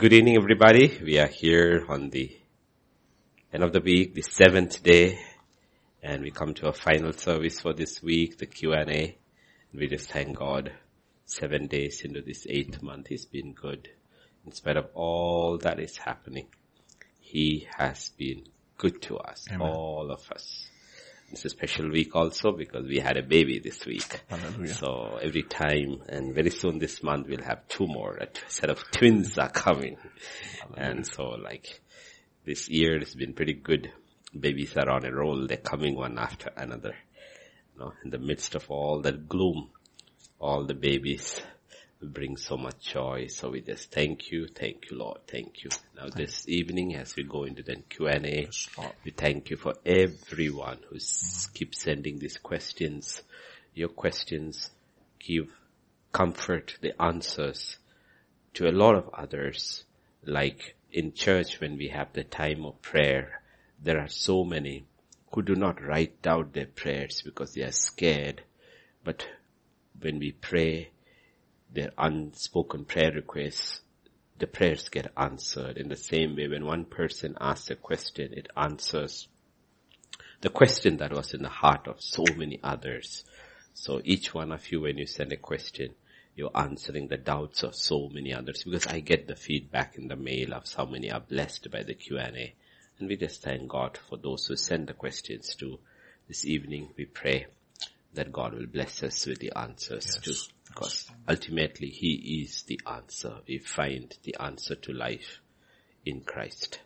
Good evening, everybody. We are here on the end of the week, the seventh day, and we come to a final service for this week, the Q&A. We just thank God. Seven days into this eighth month, He's been good. In spite of all that is happening, He has been good to us, Amen. all of us. It's a special week also because we had a baby this week. Hallelujah. So every time, and very soon this month we'll have two more. A set of twins are coming. And so like, this year has been pretty good. Babies are on a roll. They're coming one after another. You know, in the midst of all that gloom, all the babies bring so much joy. So we just thank you, thank you, Lord, thank you. Now this evening, as we go into the Q and A, we thank you for everyone who keeps sending these questions. Your questions give comfort, the answers to a lot of others. Like in church when we have the time of prayer, there are so many who do not write down their prayers because they are scared. But when we pray, their unspoken prayer requests, the prayers get answered in the same way when one person asks a question, it answers the question that was in the heart of so many others. So each one of you, when you send a question, you're answering the doubts of so many others because I get the feedback in the mail of how many are blessed by the Q&A. And we just thank God for those who send the questions too. This evening we pray that God will bless us with the answers too. Because ultimately He is the answer. We find the answer to life in Christ.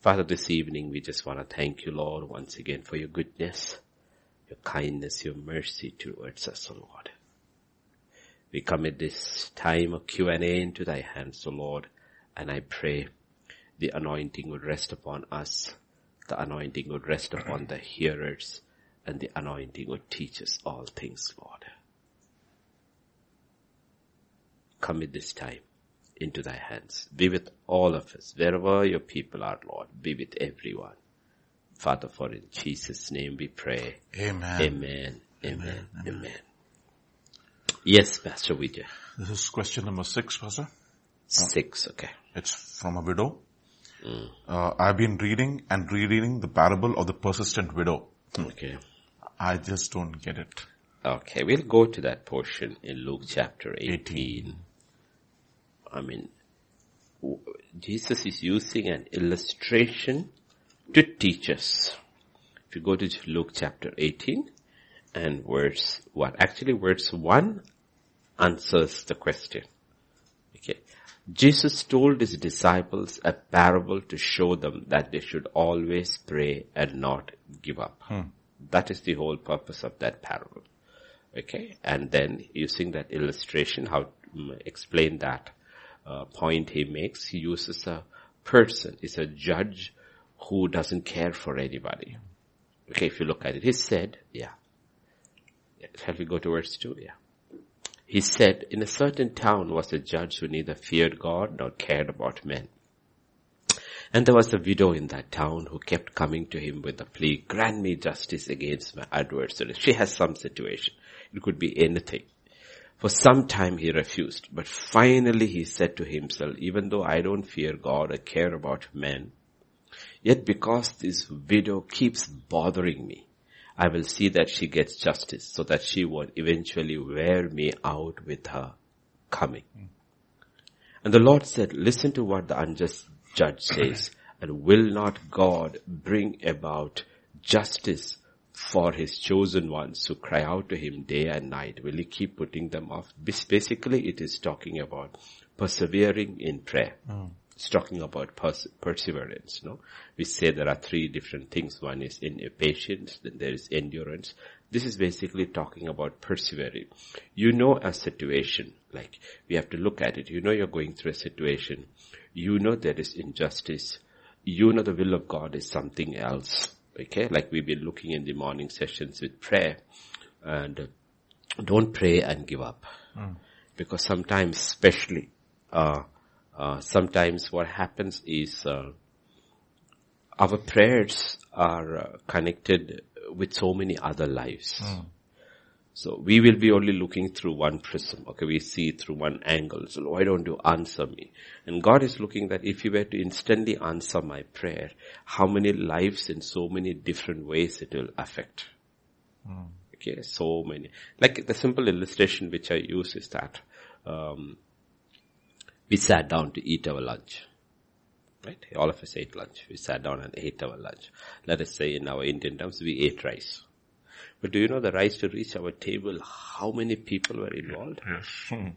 Father, this evening we just want to thank you, Lord, once again for your goodness, your kindness, your mercy towards us, O Lord. We commit this time of Q&A into thy hands, O Lord, and I pray the anointing would rest upon us, the anointing would rest upon the hearers, and the anointing would teach us all things, Lord. Commit this time into thy hands. Be with all of us, wherever your people are, Lord. Be with everyone. Father, for in Jesus' name we pray. Amen. Amen. Amen. Amen. Yes, Pastor Vijay. This is question number six, Pastor. Six, okay. It's from a widow. Uh, I've been reading and rereading the parable of the persistent widow. Okay. I just don't get it. Okay, we'll go to that portion in Luke chapter 18. I mean, Jesus is using an illustration to teach us. If you go to Luke chapter 18 and verse 1, actually verse 1 answers the question. Okay. Jesus told his disciples a parable to show them that they should always pray and not give up. That is the whole purpose of that parable. Okay. And then using that illustration, how to mm, explain that uh, point he makes, he uses a person, is a judge who doesn't care for anybody. Okay. If you look at it, he said, yeah. Shall we go to verse 2? Yeah. He said, in a certain town was a judge who neither feared God nor cared about men. And there was a widow in that town who kept coming to him with a plea, grant me justice against my adversary. She has some situation. It could be anything. For some time he refused, but finally he said to himself, even though I don't fear God or care about men, yet because this widow keeps bothering me, I will see that she gets justice so that she won't eventually wear me out with her coming. And the Lord said, listen to what the unjust judge says, and will not God bring about justice for his chosen ones who cry out to him day and night? Will he keep putting them off? Basically, it is talking about persevering in prayer. Hmm. It's talking about pers- perseverance, no? We say there are three different things. One is in patience, then there is endurance. This is basically talking about persevering. You know a situation, like we have to look at it. You know you're going through a situation. You know there is injustice. You know the will of God is something else. Okay, like we've been looking in the morning sessions with prayer and uh, don't pray and give up. Because sometimes, especially, uh, uh, sometimes what happens is, uh, our prayers are uh, connected with so many other lives. So we will be only looking through one prism. Okay, we see through one angle. So why don't you answer me? And God is looking that if you were to instantly answer my prayer, how many lives in so many different ways it will affect. Mm. Okay, so many. Like the simple illustration which I use is that, um, we sat down to eat our lunch. Right? All of us ate lunch. We sat down and ate our lunch. Let us say in our Indian terms, we ate rice. But do you know the rice to reach our table, how many people were involved? Yes.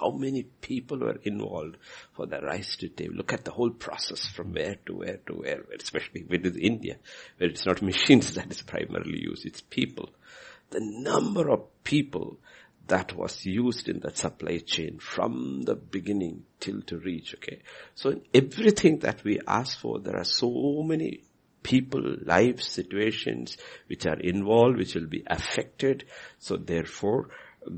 How many people were involved for the rice to table? Look at the whole process from where to where to where, especially with India, where it's not machines that is primarily used, it's people. The number of people that was used in that supply chain from the beginning till to reach, okay? So in everything that we ask for, there are so many people, lives, situations which are involved, which will be affected. So therefore,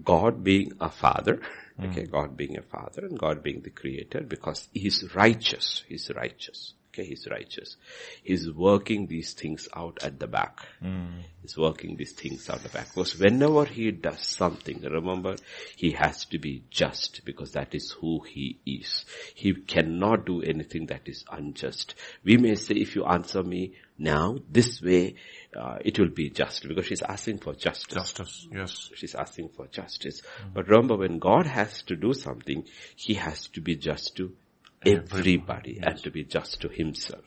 God being a father, mm. okay, God being a father and God being the creator because He's righteous, He's righteous. Okay, he's righteous. He's working these things out at the back. Mm. He's working these things out the back. Because whenever he does something, remember, he has to be just because that is who he is. He cannot do anything that is unjust. We may say, if you answer me now, this way, uh, it will be just because she's asking for justice. Justice, yes. She's asking for justice. Mm. But remember, when God has to do something, he has to be just to everybody yes. and to be just to himself.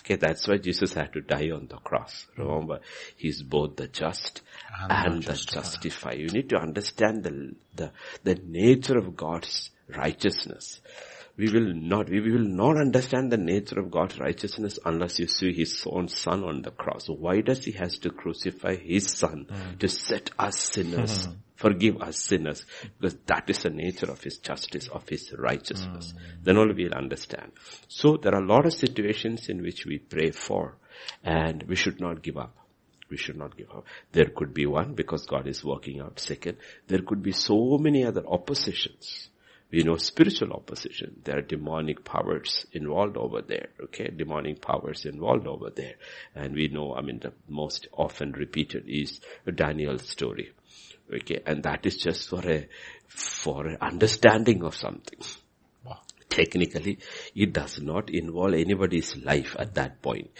Okay, that's why Jesus had to die on the cross. Remember, he's both the just and, and the justifier. You need to understand the, the, the nature of God's righteousness we will not, we will not understand the nature of God's righteousness unless you see His own Son on the cross. Why does He has to crucify His Son mm. to set us sinners, mm. forgive us sinners? Because that is the nature of His justice, of His righteousness. Mm. Then only we'll understand. So there are a lot of situations in which we pray for and we should not give up. We should not give up. There could be one because God is working out. Second, there could be so many other oppositions we know spiritual opposition. There are demonic powers involved over there, okay? Demonic powers involved over there. And we know, I mean, the most often repeated is Daniel's story. Okay, and that is just for a, for an understanding of something. Technically, it does not involve anybody's life at that point.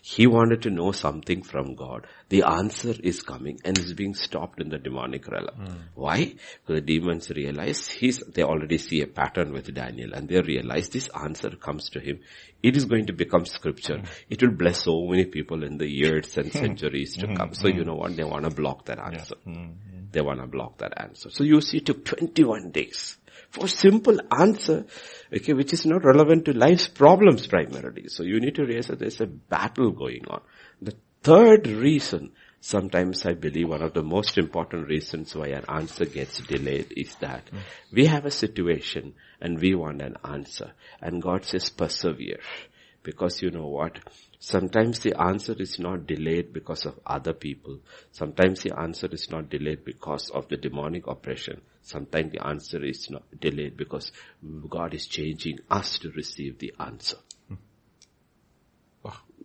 He wanted to know something from God. The answer is coming and is being stopped in the demonic realm. Mm. Why? Because the demons realize he's, they already see a pattern with Daniel and they realize this answer comes to him. It is going to become scripture. Mm. It will bless so many people in the years and hmm. centuries to hmm. come. So you hmm. know what? They want to block that answer. Yeah. They want to block that answer. So you see it took 21 days for simple answer, okay, which is not relevant to life's problems primarily. So you need to realize that there's a battle going on. The third reason, sometimes I believe one of the most important reasons why an answer gets delayed is that mm. we have a situation and we want an answer and God says persevere. Because you know what? Sometimes the answer is not delayed because of other people. Sometimes the answer is not delayed because of the demonic oppression. Sometimes the answer is not delayed because God is changing us to receive the answer. Hmm.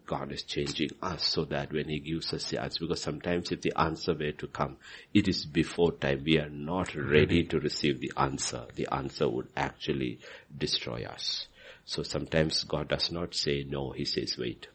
God is changing us so that when He gives us the answer, because sometimes if the answer were to come, it is before time. We are not ready to receive the answer. The answer would actually destroy us. So sometimes God does not say no, He says wait.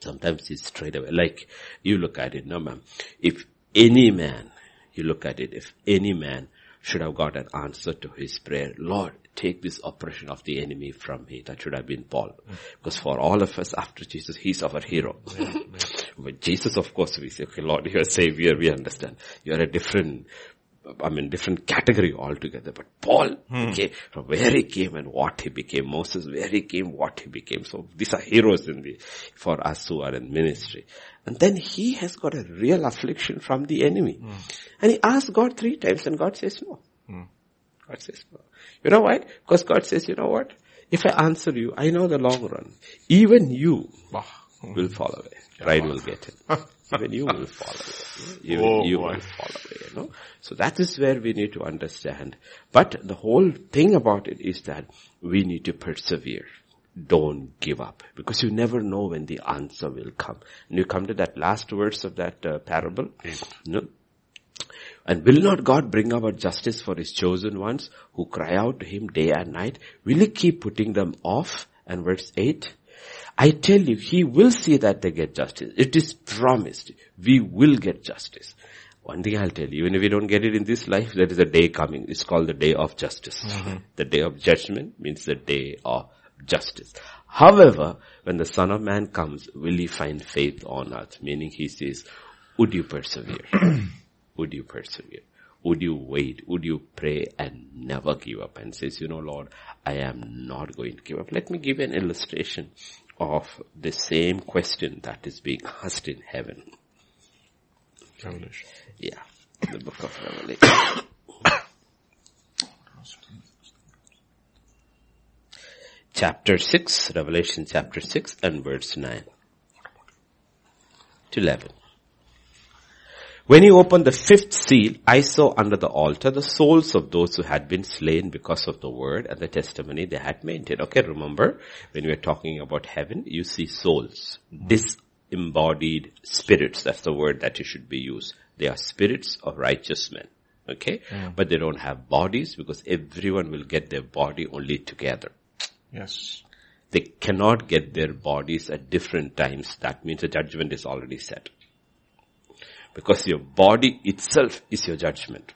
Sometimes it's straight away. Like you look at it, no ma'am. If any man, you look at it, if any man should have got an answer to his prayer, Lord, take this oppression of the enemy from me. That should have been Paul. Because for all of us after Jesus, he's our hero. but Jesus, of course, we say, okay, Lord, you're a savior, we understand. You're a different I mean, different category altogether. But Paul, hmm. okay, from where he came and what he became. Moses, where he came, what he became. So these are heroes in the, for us who are in ministry. And then he has got a real affliction from the enemy. Hmm. And he asks God three times and God says no. Hmm. God says no. You know why? Because God says, you know what? If I answer you, I know the long run. Even you will fall away. Pride will get it. Even you will fall away. Even oh, you boy. will fall away, you know. So that is where we need to understand. But the whole thing about it is that we need to persevere. Don't give up. Because you never know when the answer will come. And you come to that last verse of that uh, parable. You know, And will not God bring about justice for his chosen ones who cry out to him day and night? Will he keep putting them off? And verse 8, I tell you, he will see that they get justice. It is promised. We will get justice. One thing I'll tell you, even if we don't get it in this life, there is a day coming. It's called the day of justice. Mm-hmm. The day of judgment means the day of justice. However, when the son of man comes, will he find faith on earth? Meaning he says, would you persevere? would you persevere? Would you wait? Would you pray and never give up and says, you know, Lord, I am not going to give up. Let me give an illustration of the same question that is being asked in heaven. Revelation. Yeah, the book of Revelation. chapter 6, Revelation chapter 6 and verse 9 to 11. When he opened the fifth seal, I saw under the altar the souls of those who had been slain because of the word and the testimony they had maintained. Okay, remember, when we are talking about heaven, you see souls, disembodied spirits. That's the word that you should be used. They are spirits of righteous men. Okay? Yeah. But they don't have bodies because everyone will get their body only together. Yes. They cannot get their bodies at different times. That means the judgment is already set. Because your body itself is your judgment.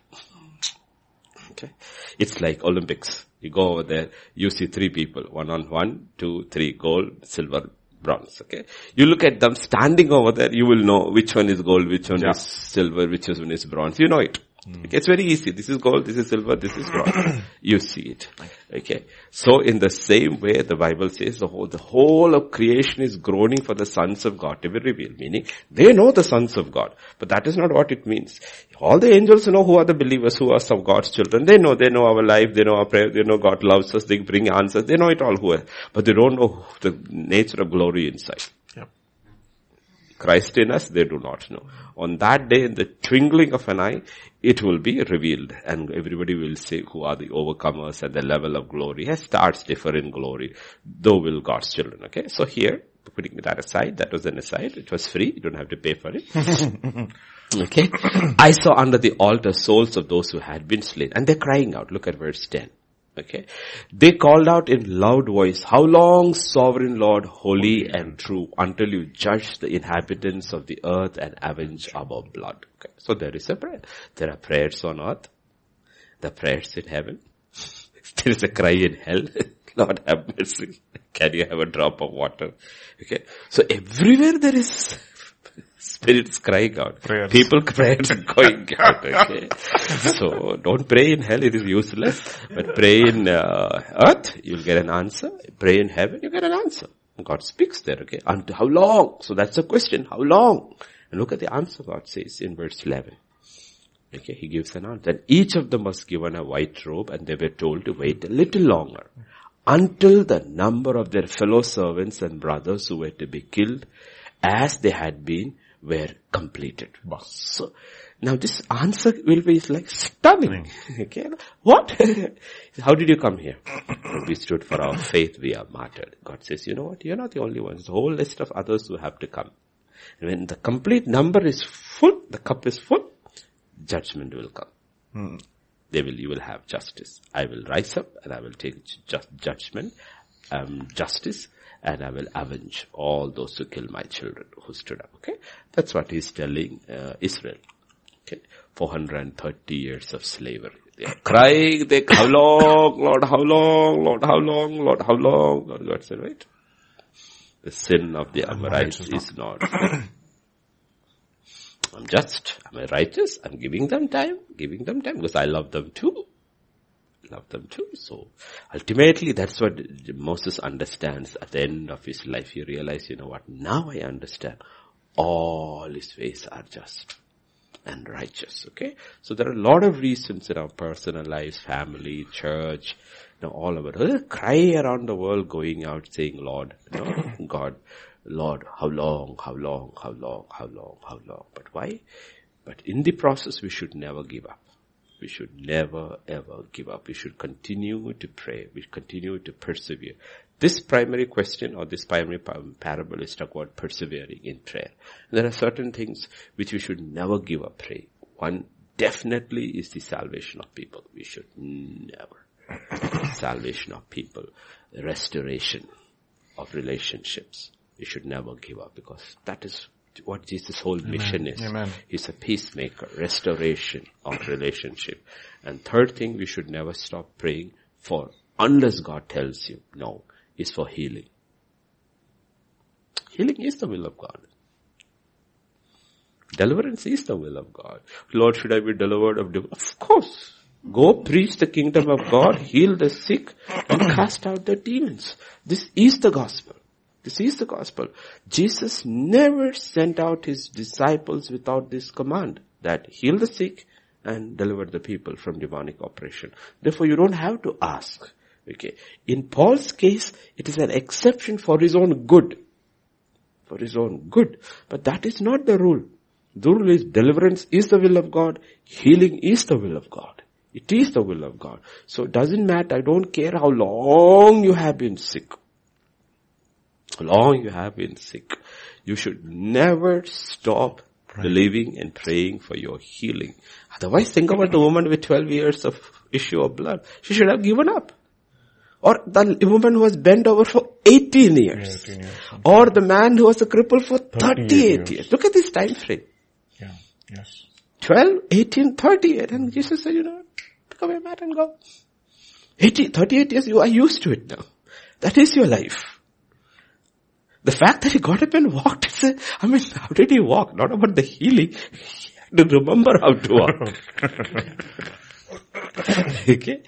Okay. It's like Olympics. You go over there, you see three people, one on one, two, three, gold, silver, bronze. Okay. You look at them standing over there, you will know which one is gold, which one yeah. is silver, which one is bronze. You know it. Mm. Okay, it's very easy. This is gold, this is silver, this is bronze. you see it. Okay. So in the same way, the Bible says the whole, the whole of creation is groaning for the sons of God to be revealed. Meaning, they know the sons of God. But that is not what it means. All the angels know who are the believers, who are some God's children. They know, they know our life, they know our prayer, they know God loves us, they bring answers, they know it all who are. But they don't know the nature of glory inside. Christ in us, they do not know. On that day, in the twinkling of an eye, it will be revealed and everybody will say who are the overcomers and the level of glory. Yes, starts differ in glory, though will God's children. Okay, so here, putting that aside, that was an aside, it was free, you don't have to pay for it. okay, I saw under the altar souls of those who had been slain and they're crying out. Look at verse 10. Okay. They called out in loud voice, how long sovereign Lord, holy and true, until you judge the inhabitants of the earth and avenge our blood. Okay. So there is a prayer. There are prayers on earth. The prayers in heaven. there is a cry in hell. Lord have mercy. Can you have a drop of water? Okay. So everywhere there is spirits crying out. Prayers. People prayers going out. Okay. so don't pray in hell, it is useless. But pray in uh, earth, you'll get an answer. Pray in heaven, you get an answer. God speaks there, okay. And how long? So that's the question. How long? And look at the answer God says in verse 11. Okay, he gives an answer. And each of them was given a white robe and they were told to wait a little longer until the number of their fellow servants and brothers who were to be killed as they had been were completed. So, now this answer will be like stunning. okay. What? How did you come here? we stood for our faith, we are martyred. God says, you know what? You're not the only ones. The whole list of others who have to come. And when the complete number is full, the cup is full, judgment will come. Hmm. They will, you will have justice. I will rise up and I will take just judgment, um, justice and I will avenge all those who kill my children who stood up. Okay. That's what he's telling uh, Israel. Okay. 430 years of slavery. They are crying, they, how long, Lord, how long, Lord, how long, Lord, how long? God, God said, right? The sin of the Amorites is not. I'm just, am I righteous? I'm giving them time, giving them time because I love them too love them too. So ultimately that's what Moses understands at the end of his life. He realized, you know what, now I understand all his ways are just and righteous. Okay. So there are a lot of reasons in our personal lives, family, church, you know, all of it. Cry around the world going out saying, Lord, you know, God, Lord, how long, how long, how long, how long, how long. But why? But in the process, we should never give up. We should never ever give up. We should continue to pray. We continue to persevere. This primary question or this primary parable is about persevering in prayer. And there are certain things which we should never give up pray. One, definitely is the salvation of people. We should never. salvation of people, restoration of relationships. We should never give up because that is what Jesus' whole Amen. mission is. Amen. He's a peacemaker, restoration of relationship. And third thing we should never stop praying for, unless God tells you, no, is for healing. Healing is the will of God. Deliverance is the will of God. Lord, should I be delivered of devil? Of course. Go preach the kingdom of God, heal the sick, and cast out the demons. This is the gospel. This is the gospel. Jesus never sent out his disciples without this command that heal the sick and deliver the people from demonic oppression. Therefore you don't have to ask. Okay. In Paul's case, it is an exception for his own good. For his own good. But that is not the rule. The rule is deliverance is the will of God, healing is the will of God. It is the will of God. So it doesn't matter, I don't care how long you have been sick. Long you have been sick. You should never stop believing and praying for your healing. Otherwise think about the woman with 12 years of issue of blood. She should have given up. Or the woman who was bent over for 18 years. 18 years or the man who was a cripple for 38 years. years. Look at this time frame. Yeah, yes. 12, 18, 38. And Jesus said, you know, pick up your mat and go. 80, 38 years, you are used to it now. That is your life. The fact that he got up and walked, I mean, how did he walk? Not about the healing. He had to remember how to walk. okay?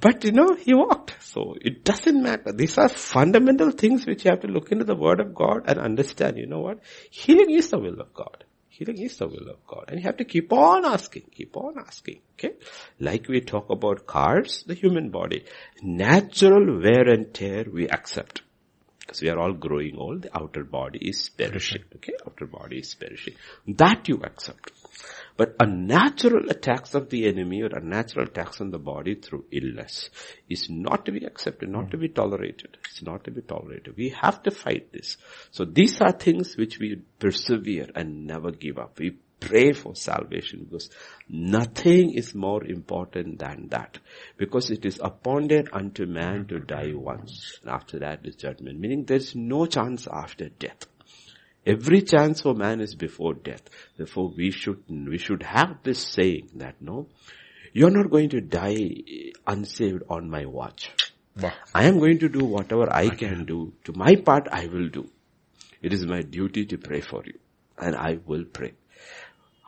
But you know, he walked. So it doesn't matter. These are fundamental things which you have to look into the word of God and understand, you know what? Healing is the will of God. Healing is the will of God. And you have to keep on asking, keep on asking. Okay? Like we talk about cars, the human body. Natural wear and tear we accept. Because we are all growing old, the outer body is perishing. Okay? Outer body is perishing. That you accept. But unnatural attacks of the enemy or unnatural attacks on the body through illness is not to be accepted, not to be tolerated. It's not to be tolerated. We have to fight this. So these are things which we persevere and never give up. We pray for salvation because nothing is more important than that. Because it is appointed unto man to die once. And after that is judgment. Meaning there's no chance after death. Every chance for man is before death. Therefore we should, we should have this saying that no, you're not going to die unsaved on my watch. I am going to do whatever I can do. To my part, I will do. It is my duty to pray for you. And I will pray.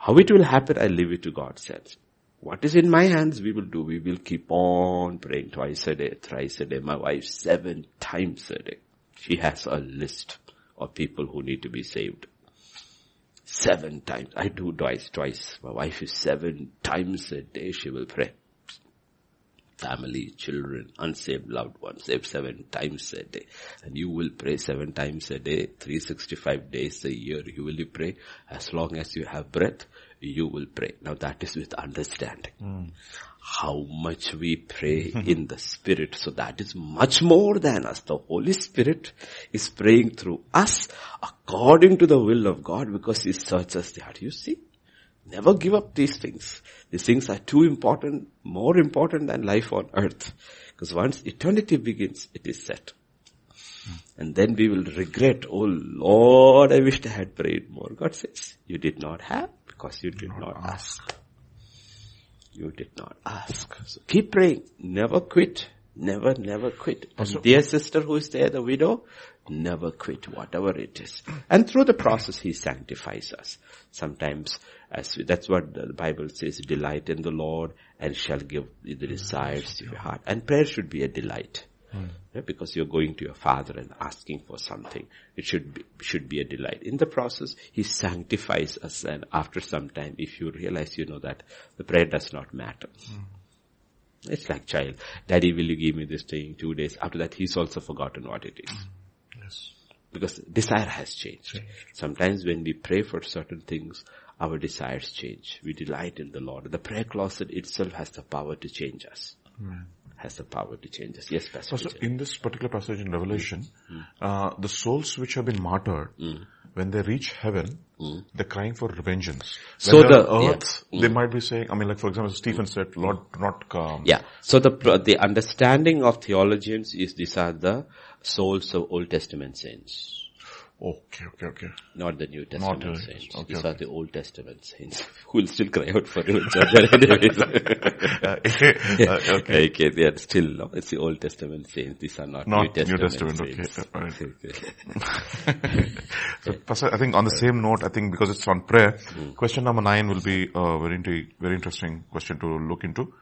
How it will happen, I leave it to God's hands. What is in my hands, we will do. We will keep on praying twice a day, thrice a day. My wife seven times a day. She has a list of people who need to be saved. Seven times. I do twice, twice. My wife is seven times a day she will pray. Family, children, unsaved loved ones, saved seven times a day. And you will pray seven times a day, 365 days a year. You will pray as long as you have breath you will pray. Now that is with understanding. Mm. How much we pray in the Spirit. So that is much more than us. The Holy Spirit is praying through us according to the will of God because He searches the heart. You see? Never give up these things. These things are too important, more important than life on earth. Because once eternity begins, it is set. And then we will regret, oh Lord, I wished I had prayed more. God says, you did not have because you did not, ask. You did not ask. So keep praying. Never quit. Never, never quit. And dear sister who is there, the widow, never quit, whatever it is. And through the process, He sanctifies us. Sometimes, as we, that's what the Bible says, delight in the Lord and shall give the desires of your heart. And prayer should be a delight. Mm. Yeah, because you're going to your father and asking for something. It should be, should be a delight. In the process, he sanctifies us and after some time, if you realize, you know that the prayer does not matter. Mm. It's like child. Daddy, will you give me this thing two days? After that, he's also forgotten what it is. Mm. Yes. Because desire has changed. Sometimes when we pray for certain things, our desires change. We delight in the Lord. The prayer closet itself has the power to change us. Mm has the power to change us. Yes, Pastor. So, in this particular passage in Revelation, mm. uh, the souls which have been martyred, mm. when they reach heaven, they're crying for vengeance. So the- on yeah. earth, they might be saying, I mean, like for example, Stephen said, Lord, not come. Yeah. So the the understanding of theologians is these are the souls of Old Testament saints, Okay, okay, okay. not the New Testament saints. okay, these are the Old Testament saints who will still cry out for revenge. anyways. Uh, okay. okay, they are still no, it's the Old Testament saints. These are not, Not New Testament, New Testament, okay, saints. alright. So, Pastor, I think on the same note, I think because it's on prayer, question number nine will be a very, very interesting question to look into.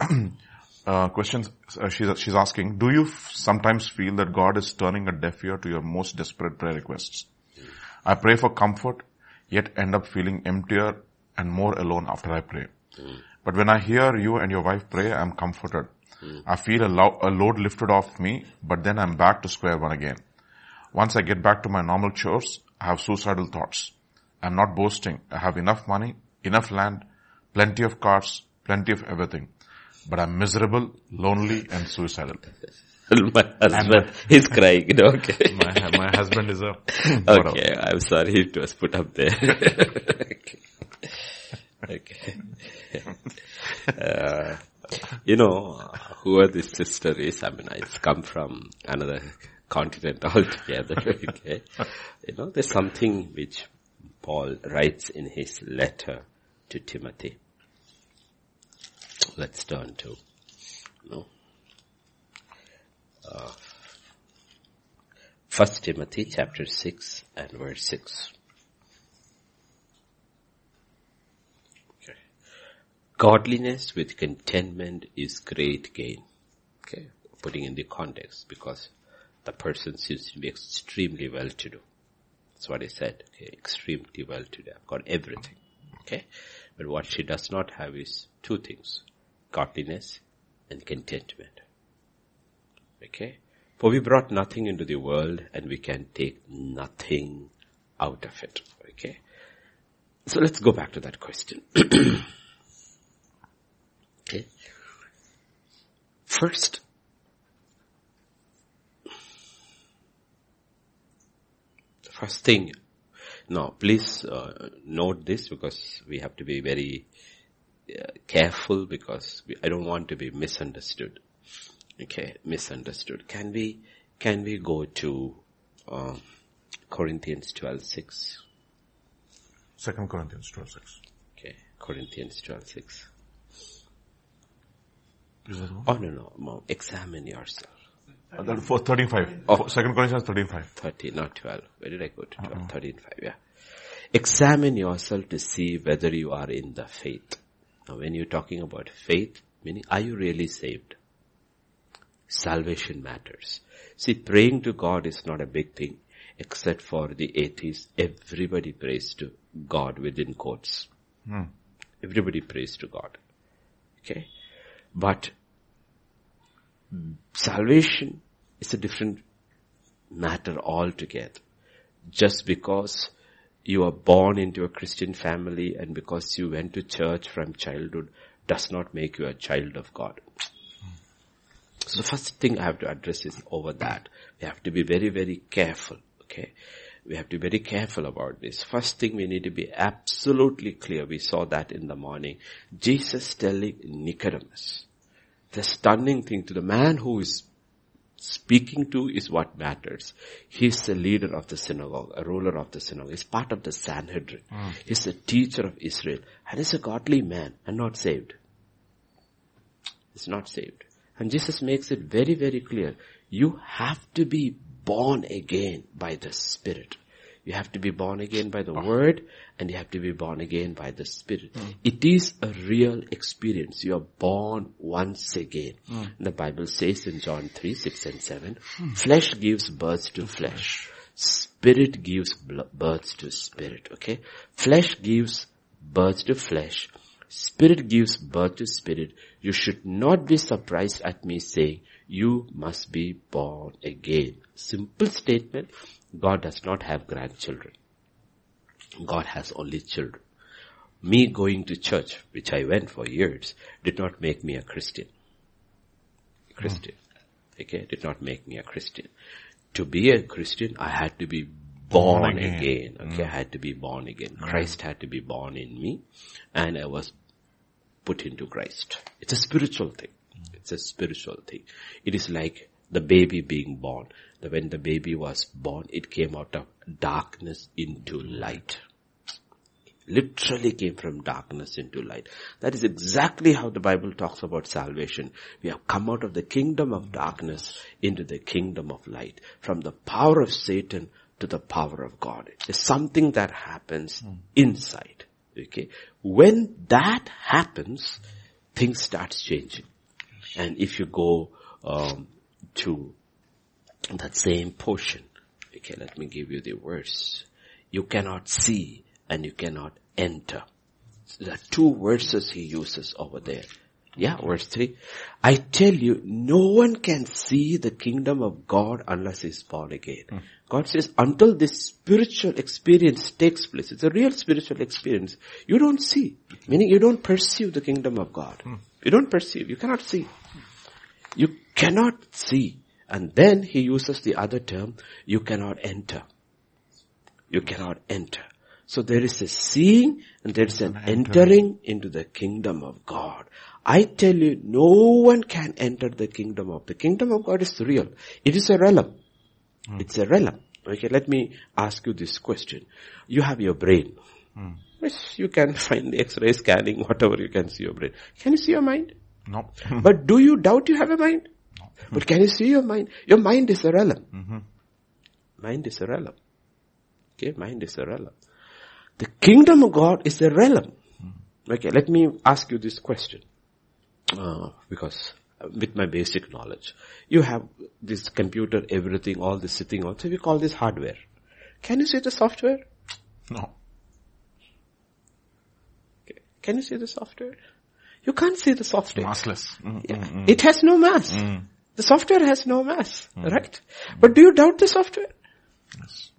uh, questions, uh, she's, she's asking, do you f- sometimes feel that God is turning a deaf ear to your most desperate prayer requests? I pray for comfort, yet end up feeling emptier and more alone after I pray. But when I hear you and your wife pray, I'm comforted. I feel a, lo- a load lifted off me, but then I'm back to square one again. Once I get back to my normal chores, I have suicidal thoughts. I'm not boasting. I have enough money, enough land, plenty of cars, plenty of everything. But I'm miserable, lonely, and suicidal. My husband is crying. you know, Okay. My, my husband is a... Okay, I'm sorry it was put up there. okay. Uh, you know, whoever this sister is, I mean, it's come from another continent altogether. Okay. You know, there's something which Paul writes in his letter to Timothy. Let's turn to, you uh, First Timothy chapter 6 and verse 6. Okay. Godliness with contentment is great gain. Okay. Putting in the context because the person seems to be extremely well to do. That's what I said. Okay. Extremely well to do. I've got everything. Okay. But what she does not have is two things. Godliness and contentment. Okay. For we brought nothing into the world and we can take nothing out of it. Okay. So let's go back to that question. okay. First, the first thing, now please uh, note this because we have to be very careful because we, I don't want to be misunderstood. Okay, misunderstood. Can we, can we go to, um, Corinthians 12, 6? Second Corinthians 12, 6. Okay, Corinthians 12, 6. Is that one? Oh no, no, no, examine yourself. Uh, for 35. Oh. Corinthians 13, 5. 30, not 12. Where did I go to 12? 13, 5, yeah. Examine yourself to see whether you are in the faith. Now when you're talking about faith, meaning are you really saved? Salvation matters. See, praying to God is not a big thing, except for the atheists. Everybody prays to God within quotes. Hmm. Everybody prays to God. Okay? But salvation is a different matter altogether. Just because you are born into a Christian family and because you went to church from childhood does not make you a child of God. So the first thing I have to address is over that. We have to be very, very careful. Okay. We have to be very careful about this. First thing we need to be absolutely clear. We saw that in the morning. Jesus telling Nicodemus, the stunning thing to the man who is speaking to is what matters. He's the leader of the synagogue, a ruler of the synagogue. He's part of the Sanhedrin. Hmm. He's a teacher of Israel and he's a godly man and not saved. He's not saved. And Jesus makes it very, very clear. You have to be born again by the Spirit. You have to be born again by the ah. Word and you have to be born again by the Spirit. Hmm. It is a real experience. You are born once again. Hmm. The Bible says in John 3, 6 and 7, hmm. flesh gives birth to flesh. Spirit gives birth to spirit. Okay? Flesh gives birth to flesh. Spirit gives birth to spirit. You should not be surprised at me saying, you must be born again. Simple statement. God does not have grandchildren. God has only children. Me going to church, which I went for years, did not make me a Christian. Christian. Okay, did not make me a Christian. To be a Christian, I had to be born, Born again. again. Mm. Okay, I had to be born again. Mm. Christ had to be born in me and I was put into Christ. It's a spiritual thing. It's a spiritual thing. It is like the baby being born. The- When the baby was born, it came out of darkness into light. Literally came from darkness into light. That is exactly how the Bible talks about salvation. We have come out of the kingdom of darkness into the kingdom of light. From the power of Satan to the power of God. It's something that happens inside. Okay. When that happens, things starts changing. And if you go um, to that same portion, okay, let me give you the verse. You cannot see and you cannot enter. There are two verses he uses over there. Yeah, verse 3. I tell you, no one can see the kingdom of God unless he's born again. Hmm. God says, until this spiritual experience takes place, it's a real spiritual experience, you don't see. Meaning you don't perceive the kingdom of God. Hmm. You don't perceive, you cannot see. You cannot see. And then he uses the other term, you cannot enter. You cannot enter. So there is a seeing and there is an entering into the kingdom of God. I tell you, no one can enter the kingdom of, the kingdom of God is real. It is a realm. Hmm. It's a realm. Okay, let me ask you this question. You have your brain. Hmm. Yes, you can find the x-ray scanning, whatever you can see your brain. Can you see your mind? No. But do you doubt you have a mind? But can you see your mind? Your mind is a realm. Mind is a realm. Okay, mind is a realm. The kingdom of God is a realm. Okay, let me ask you this question. Uh, because uh, with my basic knowledge, you have this computer, everything, all this sitting on. So we call this hardware. Can you see the software? No. Okay. Can you see the software? You can't see the software. Massless. Mm, Yeah. mm, mm. It has no mass. The software has no mass, hmm. right? But do you doubt the software? Yes.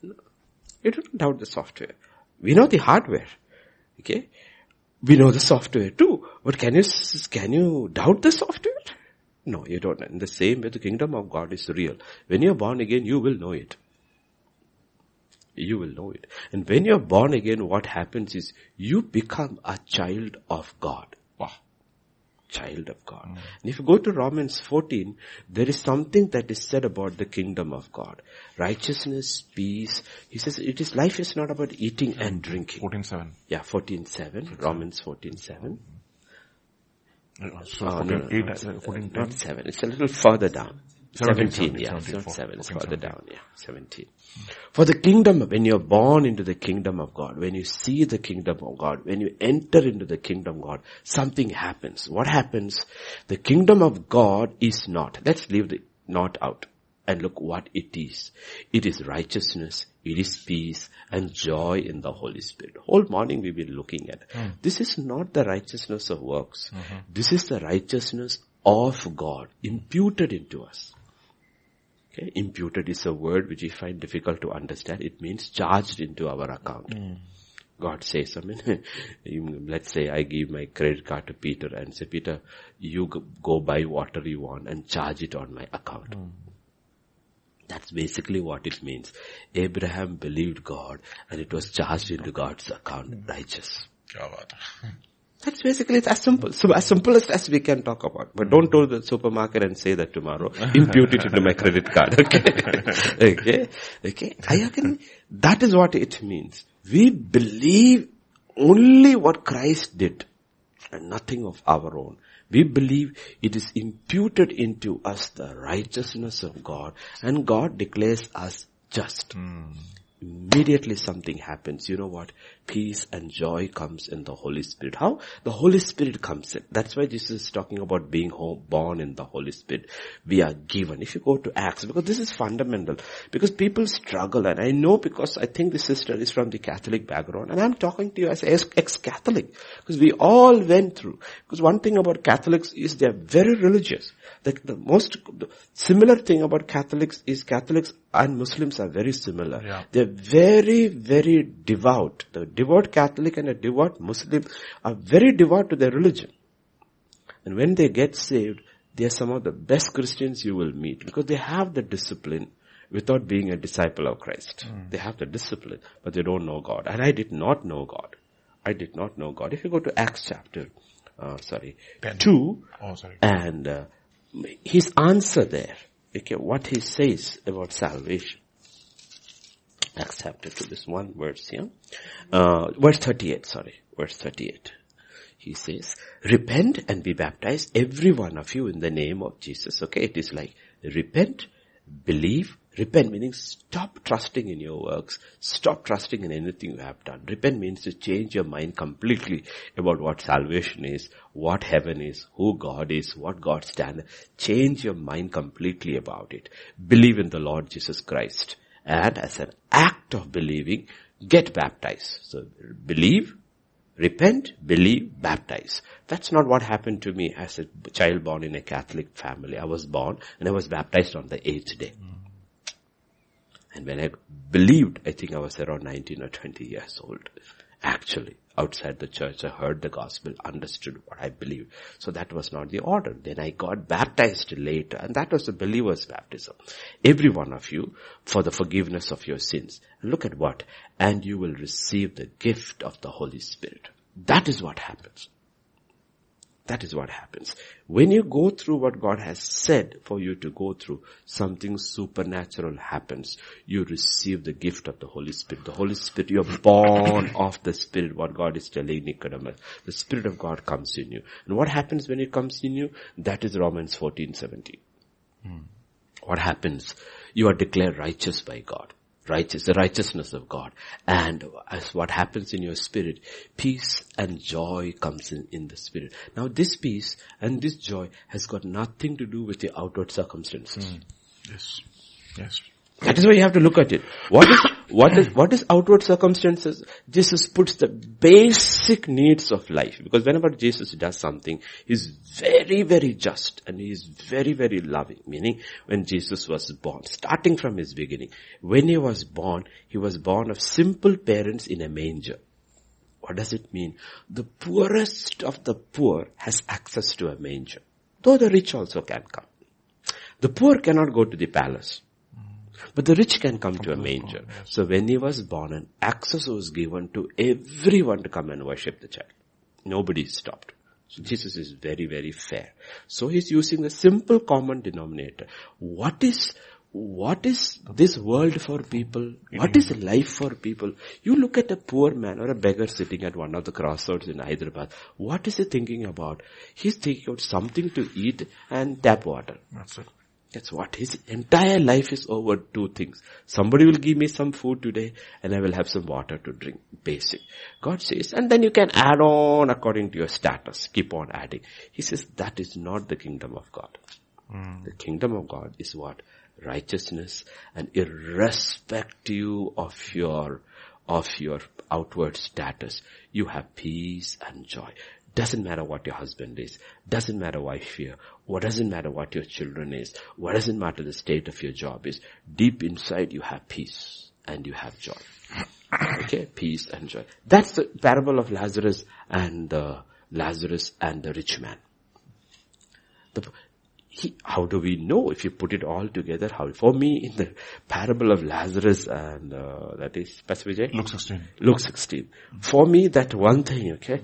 You don't doubt the software. We know the hardware. Okay? We know the software too. But can you, can you doubt the software? No, you don't. In the same way, the kingdom of God is real. When you're born again, you will know it. You will know it. And when you're born again, what happens is you become a child of God. Wow. Child of God. And if you go to Romans 14, there is something that is said about the kingdom of God. Righteousness, peace. He says it is, life is not about eating and drinking. 14.7. Yeah, 14.7, Romans 14.7. Uh, So Oh, no, no, 14.8, no, uh, 14.10. not 7. It's a little further down. 17, 17, yeah, 17, it's not 14, 7, it's further 17. down, yeah, 17. For the kingdom, when you're born into the kingdom of God, when you see the kingdom of God, when you enter into the kingdom of God, something happens. What happens? The kingdom of God is not. Let's leave the not out and look what it is. It is righteousness, it is peace and joy in the Holy Spirit. Whole morning we've been looking at. Hmm. This is not the righteousness of works. Mm-hmm. This is the righteousness of God imputed into us. Okay, imputed is a word which we find difficult to understand. It means charged into our account. Hmm. God says, I mean, let's say I give my credit card to Peter and say, Peter, you go- go buy whatever you want and charge it on my account. Hmm. That's basically what it means. Abraham believed God and it was charged into God's account, hmm. righteous. That's basically it's as simple, so as simplest as, we can talk about. But don't go to the supermarket and say that tomorrow. Impute it into my credit card. Okay, okay, okay. That is what it means. We believe only what Christ did, and nothing of our own. We believe it is imputed into us the righteousness of God, and God declares us just. Mm. Immediately something happens. You know what? Peace and joy comes in the Holy Spirit. How? The Holy Spirit comes in. That's why Jesus is talking about being home, born in the Holy Spirit. We are given. If you go to Acts, because this is fundamental, because people struggle, and I know because I think the sister is from the Catholic background, and I'm talking to you as ex- ex-Catholic, because we all went through. Because one thing about Catholics is they're very religious. The, the most the similar thing about Catholics is Catholics and Muslims are very similar. Yeah. They're very, very devout. The devout Catholic and a devout Muslim are very devout to their religion. And when they get saved, they are some of the best Christians you will meet because they have the discipline without being a disciple of Christ. Hmm. They have the discipline, but they don't know God. And I did not know God. I did not know God. If you go to Acts chapter, uh, sorry, Ten. 2, Oh, sorry. and uh, his answer there, okay, what he says about salvation. Chapter 2, this one verse here. Uh, verse 38, sorry, verse 38. He says, repent and be baptized, every one of you in the name of Jesus. Okay, it is like, repent, believe, repent meaning stop trusting in your works, stop trusting in anything you have done. Repent means to change your mind completely about what salvation is, what heaven is, who God is, what God stands. Change your mind completely about it. Believe in the Lord Jesus Christ. And as an act of believing, get baptized. So believe, repent, believe, baptize. That's not what happened to me as a child born in a Catholic family. I was born and I was baptized on the eighth day. And when I believed, I think I was around 19 or 20 years old. Actually, outside the church, I heard the gospel, understood what I believed. So that was not the order. Then I got baptized later, and that was the believer's baptism. Every one of you for the forgiveness of your sins. Look at what? And you will receive the gift of the Holy Spirit. That is what happens. That is what happens. When you go through what God has said for you to go through, something supernatural happens. You receive the gift of the Holy Spirit. The Holy Spirit, you're born of the Spirit, what God is telling Nicodemus. The Spirit of God comes in you. And what happens when it comes in you? That is Romans 14, 17. Hmm. What happens? You are declared righteous by God righteous, the righteousness of God. And as what happens in your spirit, peace and joy comes in, in the spirit. Now this peace and this joy has got nothing to do with the outward circumstances. Hmm. Yes. Yes. That is why you have to look at it. What is, what is, what is outward circumstances? Jesus puts the basic needs of life. Because whenever Jesus does something, he's very, very just and he's very, very loving. Meaning, when Jesus was born, starting from his beginning, when he was born, he was born of simple parents in a manger. What does it mean? The poorest of the poor has access to a manger. Though the rich also can come. The poor cannot go to the palace. But the rich can come to a manger. So when he was born, an access was given to everyone to come and worship the child. Nobody stopped. So Jesus is very, very fair. So he's using the simple common denominator. What is, what is this world for people? What is mm. life for people? You look at a poor man or a beggar sitting at one of the crossroads in Hyderabad. What is he thinking about? He's thinking about something to eat and tap water. That's it. That's what his entire life is over two things. Somebody will give me some food today and I will have some water to drink. Basic. God says, and then you can add on according to your status. Keep on adding. He says, that is not the kingdom of God. Hmm. The kingdom of God is what? Righteousness and irrespective of your, of your outward status, you have peace and joy. Doesn't matter what your husband is. Doesn't matter wife here. What doesn't matter what your children is. What doesn't matter the state of your job is. Deep inside you have peace and you have joy. Okay, peace and joy. That's the parable of Lazarus and uh, Lazarus and the rich man. The, he, how do we know if you put it all together? How for me in the parable of Lazarus and uh, that is Pastor Vijay? Luke 16. Luke 16. For me, that one thing, okay?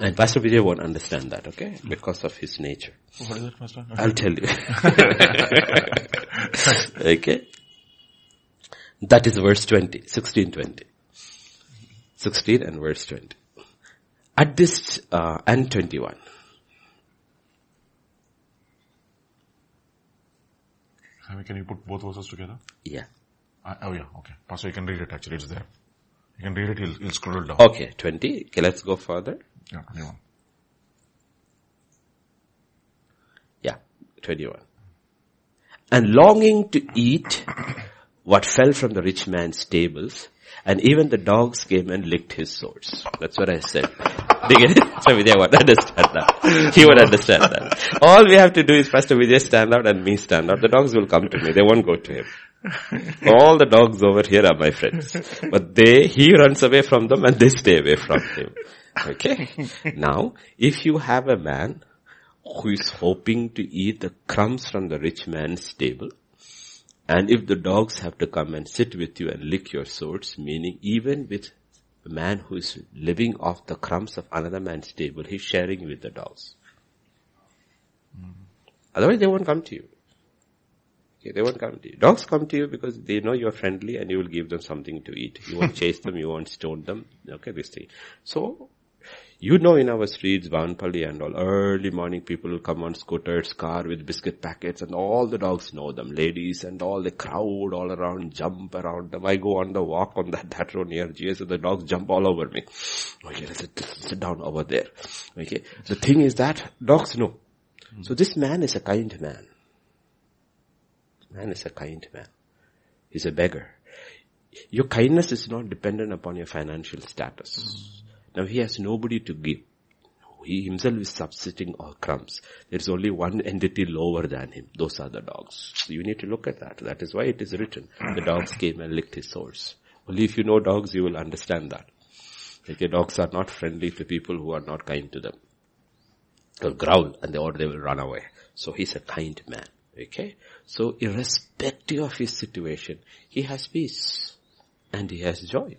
And Pastor Vijay won't understand that, okay? Because of his nature. What is it, Pastor? I'll tell you. okay? That is verse 20, 16, 20. 16 and verse 20. At this, uh, and 21. Can we- Can you put both verses together? Yeah. Uh, oh yeah, okay. Pastor, you can read it actually, it's there. You can read it, he'll, he'll scroll down. Okay, 20. Okay, let's go further. Yeah, 21. Yeah, 21. And longing to eat what fell from the rich man's tables, and even the dogs came and licked his sores. That's what I said. Do you get it? So would understand that. He would understand that. All we have to do is Pastor Vijay stand out and me stand out. The dogs will come to me. They won't go to him. All the dogs over here are my friends. But they, he runs away from them and they stay away from him. Okay? Now, if you have a man who is hoping to eat the crumbs from the rich man's table, And if the dogs have to come and sit with you and lick your swords, meaning even with a man who is living off the crumbs of another man's table, he's sharing with the dogs. Mm-hmm. Otherwise they won't come to you. Okay, they won't come to you. Dogs come to you because they know you're friendly and you will give them something to eat. You won't chase them, you won't stone them. Okay, this thing. So, you know in our streets, Banpalli and all, early morning people will come on scooters, car with biscuit packets and all the dogs know them. Ladies and all, the crowd all around, jump around them. I go on the walk on that, that road near GS and the dogs jump all over me. Okay, let's sit, sit down over there. Okay. The thing is that dogs know. So this man is a kind man. Man is a kind man. He's a beggar. Your kindness is not dependent upon your financial status. Now he has nobody to give. He himself is subsisting on crumbs. There's only one entity lower than him. Those are the dogs. So you need to look at that. That is why it is written. The dogs came and licked his sores. Only if you know dogs, you will understand that. Okay, dogs are not friendly to people who are not kind to them. They'll growl and they, or they will run away. So he's a kind man. Okay? So irrespective of his situation, he has peace. And he has joy.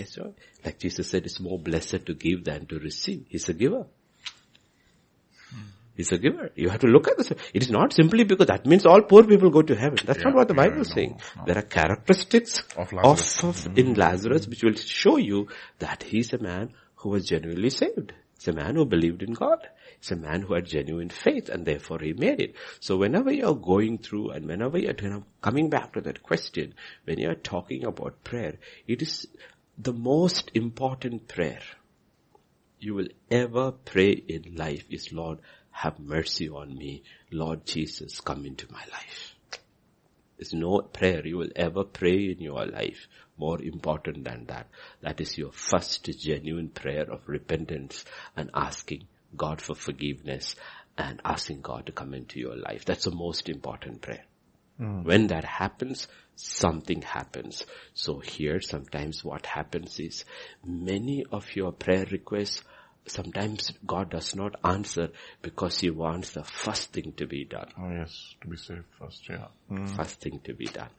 Has joy. Like Jesus said, it's more blessed to give than to receive. He's a giver. Hmm. He's a giver. You have to look at this. It is not simply because that means all poor people go to heaven. That's Yeah, not what the Bible is saying. no. There are characteristics Of of, Lazarus. of hmm. in Lazarus which will show you that he's a man who was genuinely saved. It's a man who believed in God. It's a man who had genuine faith and therefore he made it. So whenever you're going through and whenever you're coming back to that question, when you're talking about prayer, it is the most important prayer you will ever pray in life is Lord, have mercy on me. Lord Jesus, come into my life. There's no prayer you will ever pray in your life more important than that. That is your first genuine prayer of repentance and asking God for forgiveness and asking God to come into your life. That's the most important prayer. Hmm. When that happens, something happens. So here sometimes what happens is many of your prayer requests sometimes God does not answer because he wants the first thing to be done. Oh yes, to be safe first, yeah. Hmm. First thing to be done.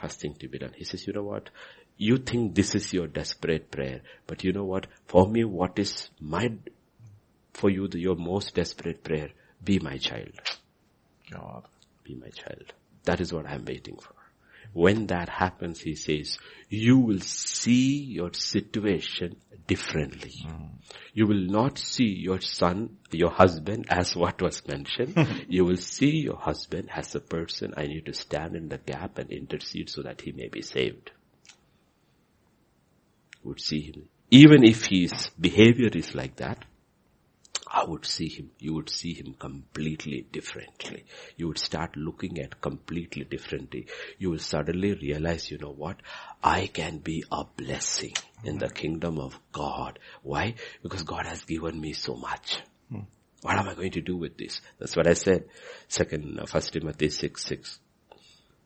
First thing to be done. He says, you know what? You think this is your desperate prayer, but you know what? For me, what is my, for you, the, your most desperate prayer? Be my child. God. Be my child. That is what I'm waiting for. When that happens, he says, you will see your situation differently. Mm. You will not see your son, your husband as what was mentioned. you will see your husband as a person I need to stand in the gap and intercede so that he may be saved. Would see him. Even if his behavior is like that, I would see him, you would see him completely differently. You would start looking at completely differently. You will suddenly realize, you know what? I can be a blessing in the kingdom of God. Why? Because God has given me so much. What am I going to do with this? That's what I said. Second, uh, First Timothy 6, 6.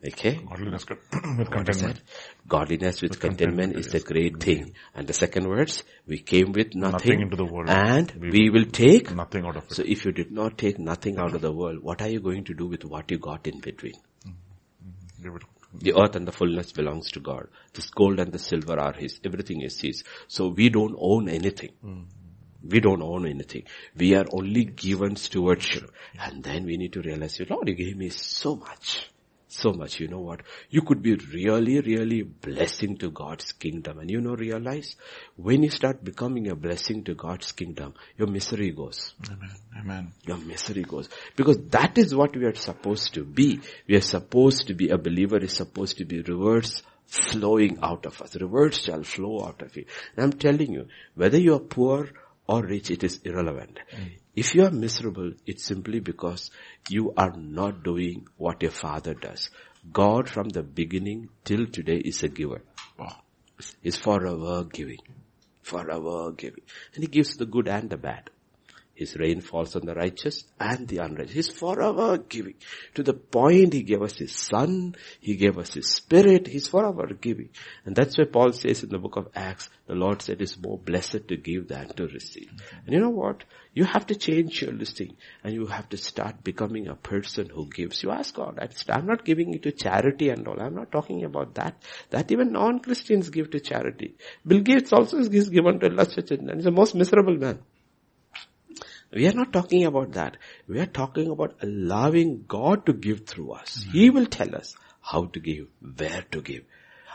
Okay? Godliness con- with contentment. Godliness with, With contentment, contentment is the great thing. And the second words, we came with nothing, Nothing into the world. and We we, will take. Nothing out of it. So if you did not take nothing out of the world, what are you going to do with what you got in between? Mm-hmm. It. The earth and the fullness belongs to God. This gold and the silver are His. Everything is His. So we don't own anything. Mm-hmm. We don't own anything. We are only given stewardship. And then we need to realize, Lord, you gave me so much. So much. You know what? You could be really, really blessing to God's kingdom. And you know, realize when you start becoming a blessing to God's kingdom, your misery goes Amen. Amen. your misery goes. Because that is what we are supposed to be. We are supposed to be, a believer is supposed to be reverse flowing out of us. Reverse shall flow out of you. And I'm telling you, whether you are poor or rich, it is irrelevant. Mm. If you are miserable, it's simply because you are not doing what your father does. God from the beginning till today is a giver. Wow. Is forever giving. Forever giving. And he gives the good and the bad. His rain falls on the righteous and the unrighteous. He's forever giving. To the point He gave us His Son, He gave us His Spirit, He's forever giving. And that's why Paul says in the book of Acts, the Lord said it's more blessed to give than to receive. And you know what? You have to change your listing and you have to start becoming a person who gives. You ask God, I'm not giving it to charity and all. I'm not talking about that. That even non-Christians give to charity. Bill Gates also is given to a church and he's the most miserable man. We are not talking about that. We are talking about allowing God to give through us. Mm-hmm. He will tell us how to give, where to give.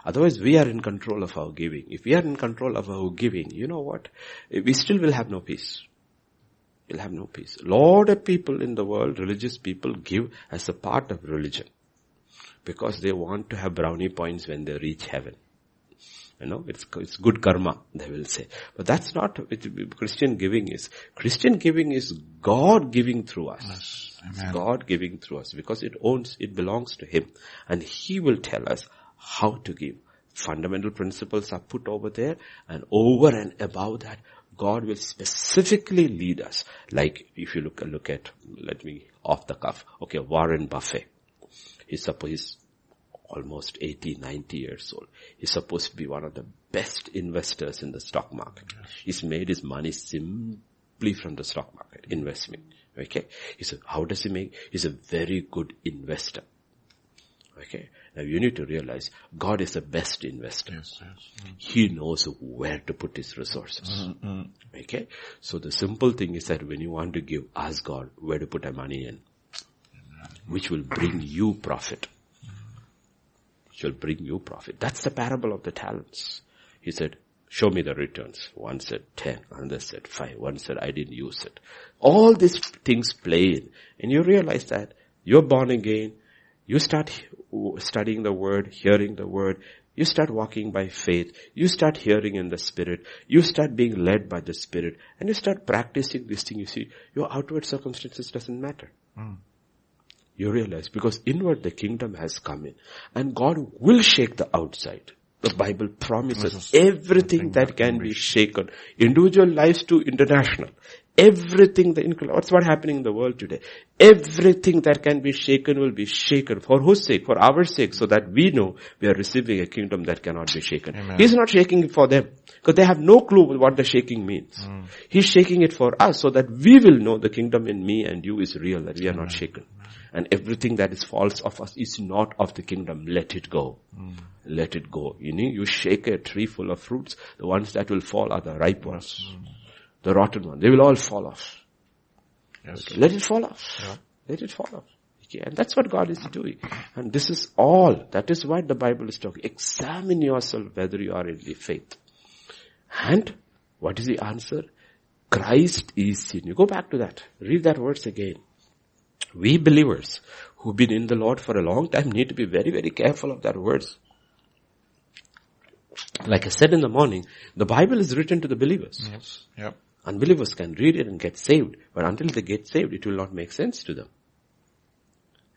Otherwise we are in control of our giving. If we are in control of our giving, you know what? We still will have no peace. We'll have no peace. Lot of people in the world, religious people give as a part of religion. Because they want to have brownie points when they reach heaven. You know, it's, it's good karma, they will say. But that's not what Christian giving is. Christian giving is God giving through us. Yes. God giving through us because it owns, it belongs to Him. And He will tell us how to give. Fundamental principles are put over there and over and above that, God will specifically lead us. Like if you look, look at, let me off the cuff. Okay, Warren Buffett. He's supposed, almost 80, 90 years old. He's supposed to be one of the best investors in the stock market. He's made his money simply from the stock market, investment. Okay. He said, how does he make? He's a very good investor. Okay. Now you need to realize God is the best investor. Yes, yes. He knows where to put his resources. Mm-hmm. Okay. So the simple thing is that when you want to give, ask God where to put our money in, which will bring you profit shall bring you profit. That's the parable of the talents. He said, show me the returns. One said 10, another said 5, one said I didn't use it. All these things play in and you realize that you're born again, you start studying the word, hearing the word, you start walking by faith, you start hearing in the spirit, you start being led by the spirit, and you start practicing this thing, you see, your outward circumstances doesn't matter. Mm. You realize because inward the kingdom has come in and God will shake the outside. The Bible promises everything that can be shaken. Individual lives to international. Everything that, what's what happening in the world today? Everything that can be shaken will be shaken. For whose sake? For our sake, so that we know we are receiving a kingdom that cannot be shaken. Amen. He's not shaking it for them. Because they have no clue what the shaking means. Mm. He's shaking it for us so that we will know the kingdom in me and you is real, that we are Amen. not shaken. And everything that is false of us is not of the kingdom. Let it go. Mm. Let it go. You know, you shake a tree full of fruits. The ones that will fall are the ripe ones. Mm. The rotten ones. They will all fall off. Yes. Okay. Let it fall off. Yeah. Let it fall off. Okay. And that's what God is doing. And this is all. That is what the Bible is talking. Examine yourself whether you are in the faith. And what is the answer? Christ is in you. Go back to that. Read that verse again. We believers who've been in the Lord for a long time need to be very, very careful of that words. Like I said in the morning, the Bible is written to the believers. Yes. Yep. Unbelievers can read it and get saved, but until they get saved, it will not make sense to them.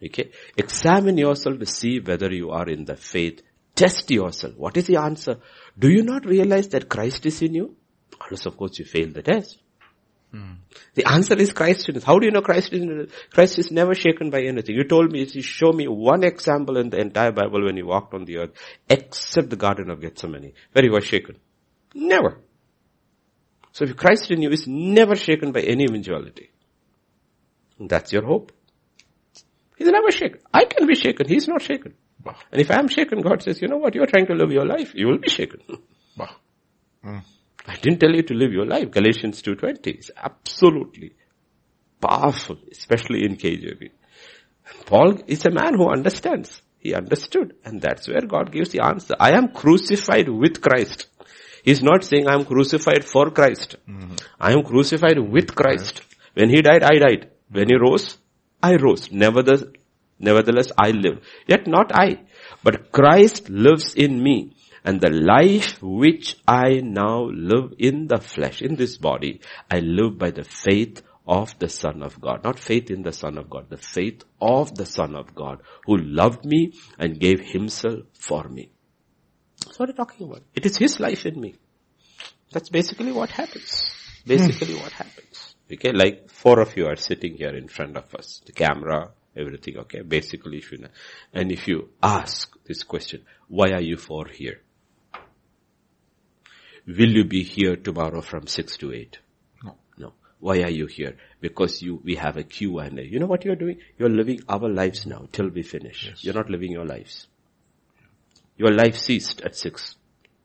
Okay? Examine yourself to see whether you are in the faith. Test yourself. What is the answer? Do you not realize that Christ is in you? Unless of course you fail the test. The answer is Christ in us. How do you know Christ is in us? Christ is never shaken by anything. You told me, you show me one example in the entire Bible when he walked on the earth, except the Garden of Gethsemane, where he was shaken. Never. So if Christ in you is never shaken by any eventuality, that's your hope. He's never shaken. I can be shaken. He's not shaken. And if I'm shaken, God says, you know what, you're trying to live your life. You will be shaken. Mm. I didn't tell you to live your life. Galatians 2.20 is absolutely powerful, especially in KJV. Paul is a man who understands. He understood. And that's where God gives the answer. I am crucified with Christ. He's not saying I am crucified for Christ. Mm-hmm. I am crucified with Christ. When he died, I died. When he rose, I rose. Nevertheless, nevertheless I live. Yet not I, but Christ lives in me. And the life which I now live in the flesh, in this body, I live by the faith of the Son of God. Not faith in the Son of God, the faith of the Son of God who loved me and gave himself for me. That's what I'm talking about. It is His life in me. That's basically what happens. Basically what happens. Okay, like four of you are sitting here in front of us. The camera, everything, okay? Basically, if you know. And if you ask this question, why are you four here? Will you be here tomorrow from 6 to 8? No. No. Why are you here? Because you, we have a queue and a, you know what you're doing? You're living our lives now till we finish. Yes. You're not living your lives. Your life ceased at 6.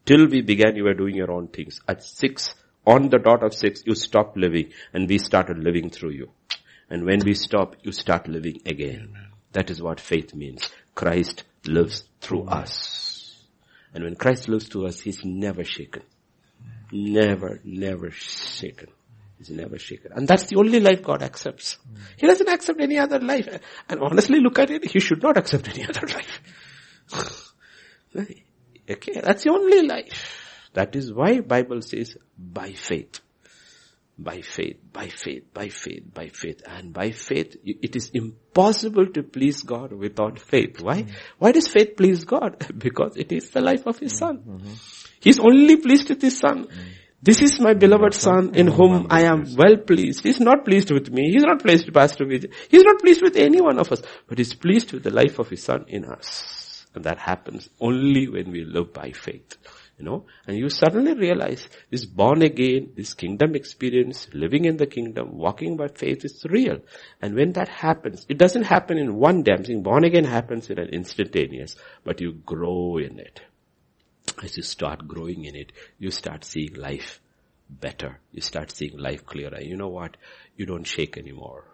Till we began, you were doing your own things. At 6, on the dot of 6, you stopped living and we started living through you. And when we stop, you start living again. That is what faith means. Christ lives through us. And when Christ lives through us, He's never shaken. Never, never shaken. He's never shaken. And that's the only life God accepts. He doesn't accept any other life. And honestly, look at it, He should not accept any other life. okay, that's the only life. That is why Bible says, by faith. By faith, by faith, by faith, by faith. And by faith, it is impossible to please God without faith. Why? Mm-hmm. Why does faith please God? Because it is the life of His Son. Mm-hmm. He's only pleased with His Son. This is my beloved Son in whom I am well pleased. He's not pleased with me. He's not pleased with Pastor Vijay. He's not pleased with any one of us. But He's pleased with the life of His Son in us. And that happens only when we live by faith. You know, and you suddenly realize this born again, this kingdom experience, living in the kingdom, walking by faith is real. And when that happens, it doesn't happen in one day. I'm saying born again happens in an instantaneous, but you grow in it. As you start growing in it, you start seeing life better. You start seeing life clearer. You know what? You don't shake anymore.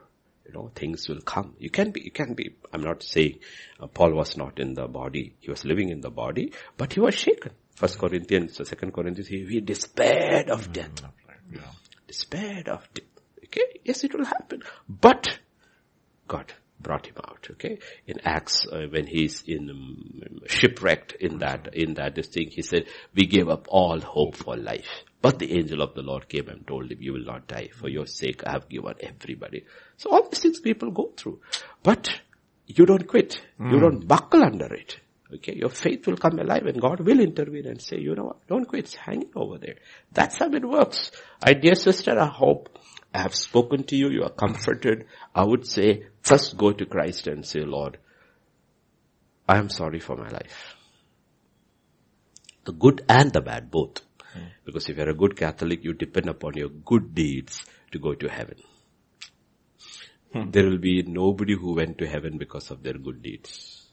You know, things will come. You can be, you can be, I'm not saying uh, Paul was not in the body. He was living in the body, but he was shaken. First Corinthians, Second Corinthians, he, he despaired of death. Yeah. Despaired of death. Okay? Yes, it will happen. But God brought him out. Okay? In Acts, uh, when he's in um, shipwrecked in that, in that this thing, he said, we gave up all hope for life. But the angel of the Lord came and told him, you will not die. For your sake, I have given everybody. So all these things people go through. But you don't quit. You don't buckle under it. Okay, your faith will come alive and God will intervene and say, you know what, don't quit, it's hanging over there. That's how it works. I dear sister, I hope I have spoken to you, you are comforted. I would say, first go to Christ and say, Lord, I am sorry for my life. The good and the bad, both. Hmm. Because if you're a good Catholic, you depend upon your good deeds to go to heaven. Hmm. There will be nobody who went to heaven because of their good deeds.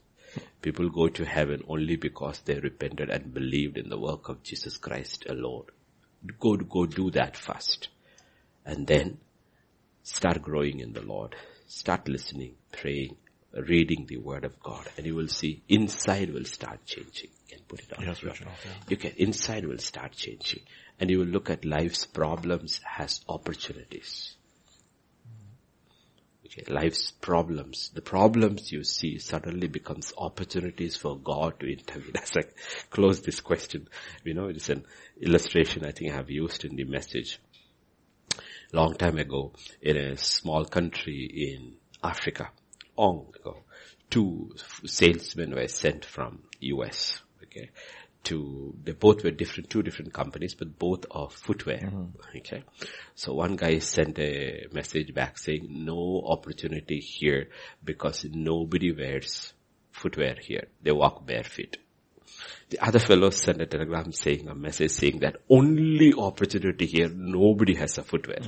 People go to heaven only because they repented and believed in the work of Jesus Christ alone. Go, go do that first. And then start growing in the Lord. Start listening, praying, reading the word of God and you will see inside will start changing. You can put it on. Yes, Richard, yeah. You can, inside will start changing and you will look at life's problems as opportunities. Okay, life's problems, the problems you see suddenly becomes opportunities for God to intervene. As I close this question, you know, it's an illustration I think I have used in the message. Long time ago, in a small country in Africa, long ago, two salesmen were sent from US, okay, to, they both were different, two different companies, but both are footwear, mm-hmm. okay. So one guy sent a message back saying, no opportunity here because nobody wears footwear here. They walk barefoot. The other fellow sent a telegram saying a message saying that only opportunity here, nobody has a footwear.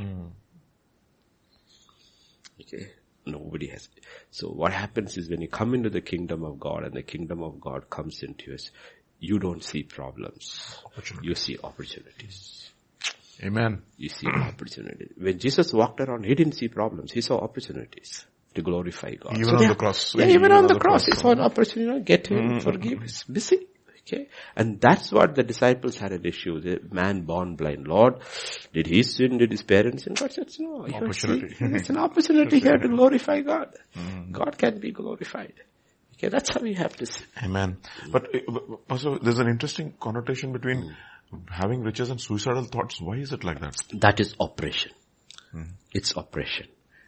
Okay. Nobody has. So what happens is when you come into the kingdom of God and the kingdom of God comes into us, you don't see problems. You see opportunities. Amen. You see opportunities. When Jesus walked around, he didn't see problems. He saw opportunities to glorify God. Even on they- the cross. Yeah, even, on the cross. He saw an opportunity. You know, get him, Mm-hmm. forgive. He's busy. Okay. And that's what the disciples had an issue. The man born blind. Lord, did he sin? Did his parents sin? God said, no. Opportunity. It's an opportunity here to glorify God. Mm-hmm. God can be glorified. Okay, that's how we have to see. Amen. But also, there's an interesting connotation between Hmm. having riches and suicidal thoughts. Why is it like that? That is operation. It's oppression.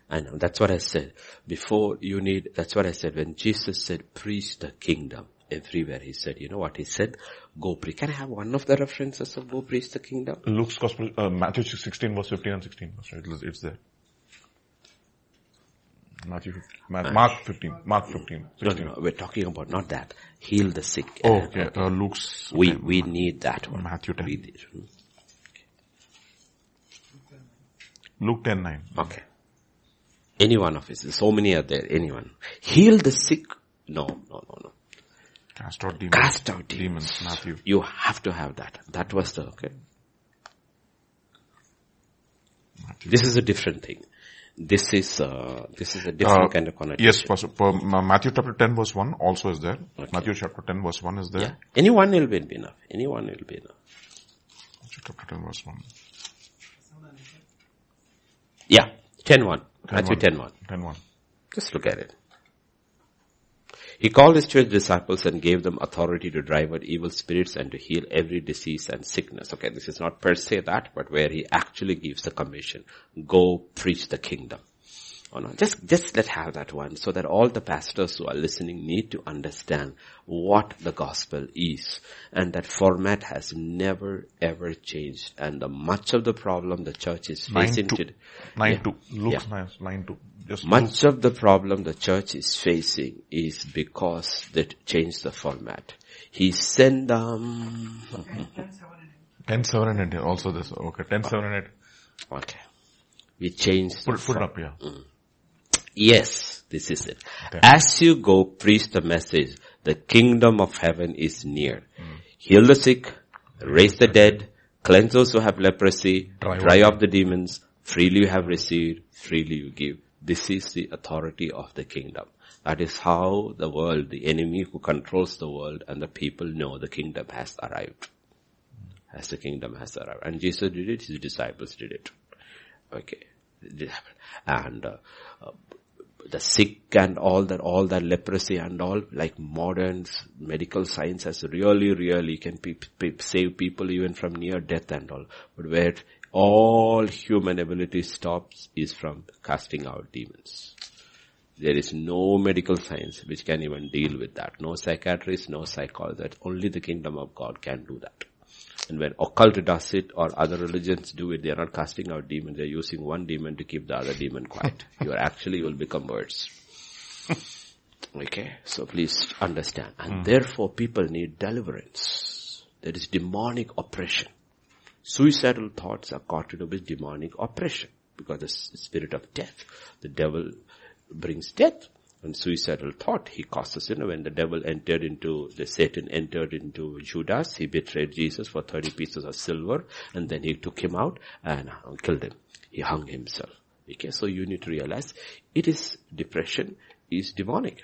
I know. That's what I said. Before you need, that's what I said. When Jesus said, preach the kingdom everywhere, he said, you know what he said? Go preach. Can I have one of the references of go preach the kingdom? Luke's gospel, uh, Matthew 16 verse 15 and 16. It's there. Matthew 15, Mark 15, Mark 15, 16. No, no, we're talking about not that. Heal the sick. Oh, okay. Uh, Luke's. We, we need that one. Matthew 10. We need. Luke 10, 9. Okay. Any one of us. So many are there. Anyone. Heal the sick. No, no, no, no. Cast out demons. Cast out demons. demons. Matthew. You have to have that. That was the, okay. Matthew. This is a different thing. This is, uh, this is a different Uh, kind of connotation. Yes, Matthew chapter 10 verse 1 also is there. Okay. Matthew chapter 10 verse 1 is there. Yeah. Anyone will be enough. Anyone will be enough. Matthew chapter 10 verse 1. Yeah. 10-1. 10 Matthew 10-1. 10 1. Just look at it. He called his twelve disciples and gave them authority to drive out evil spirits and to heal every disease and sickness. Okay, this is not per se that, but where he actually gives the commission. Go preach the kingdom. Oh no, just, just let's have that one so that all the pastors who are listening need to understand what the gospel is. And that format has never ever changed. And the much of the problem the church is 9 facing 2. today. 9 Yeah. 2. Luke's 9, 9 2. Just Much of the problem the church is facing is because they changed the format. He sent them. 10 7 and 8 also this. Okay, 10 7 and 8. Okay. We changed the Put, put it form- up here. Mm. Yes, this is it. Okay. As you go preach the message, the kingdom of heaven is near. Heal the sick, raise the dead, cleanse those who have leprosy, Drive dry out up the demons, freely you have received, freely you give. This is the authority of the kingdom. That is how the world, the enemy who controls the world and the people know the kingdom has arrived. As the kingdom has arrived. And Jesus did it, his disciples did it. Okay. And uh, uh, the sick and all that, all that leprosy and all, like modern medical science has really, really can pe- pe- save people even from near death and all. But where all human ability stops is from casting out demons. There is no medical science which can even deal with that. No psychiatrist, no psychologist. Only the kingdom of God can do that. And when occult does it or other religions do it, they are not casting out demons. They're using one demon to keep the other demon quiet. you are actually you will become words. okay, so please understand. And hmm. therefore people need deliverance. There is demonic oppression. Suicidal thoughts are caught to do with demonic oppression because the spirit of death, the devil brings death. Suicidal thought, he causes, you know, when the devil entered into, the Satan entered into Judas, he betrayed Jesus for 30 pieces of silver and then he took him out and killed him. He hung himself. Okay, so you need to realize it is depression is demonic.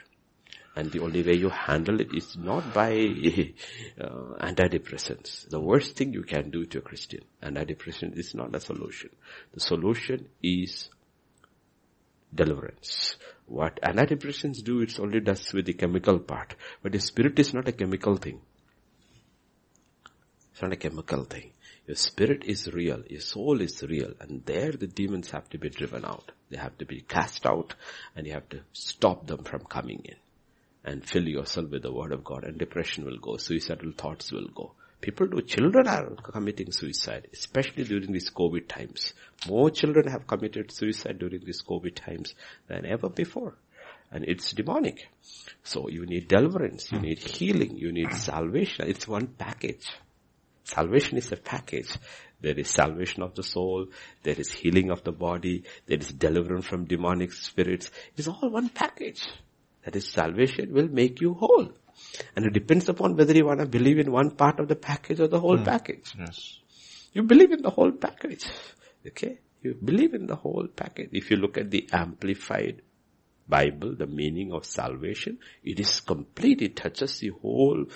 And the only way you handle it is not by uh, antidepressants. The worst thing you can do to a Christian, antidepressant is not a solution. The solution is deliverance. What antidepressants do, it only does with the chemical part. But the spirit is not a chemical thing. It's not a chemical thing. Your spirit is real. Your soul is real. And there the demons have to be driven out. They have to be cast out and you have to stop them from coming in. And fill yourself with the word of God and depression will go. Suicidal thoughts will go. People do, children are committing suicide, especially during these COVID times. More children have committed suicide during these COVID times than ever before. And it's demonic. So you need deliverance, you hmm. need healing, you need salvation. It's one package. Salvation is a package. There is salvation of the soul, there is healing of the body, there is deliverance from demonic spirits. It's all one package. That is salvation will make you whole. And it depends upon whether you want to believe in one part of the package or the whole hmm. package. Yes. You believe in the whole package. Okay? You believe in the whole package. If you look at the amplified Bible, the meaning of salvation, it is complete. It touches the whole,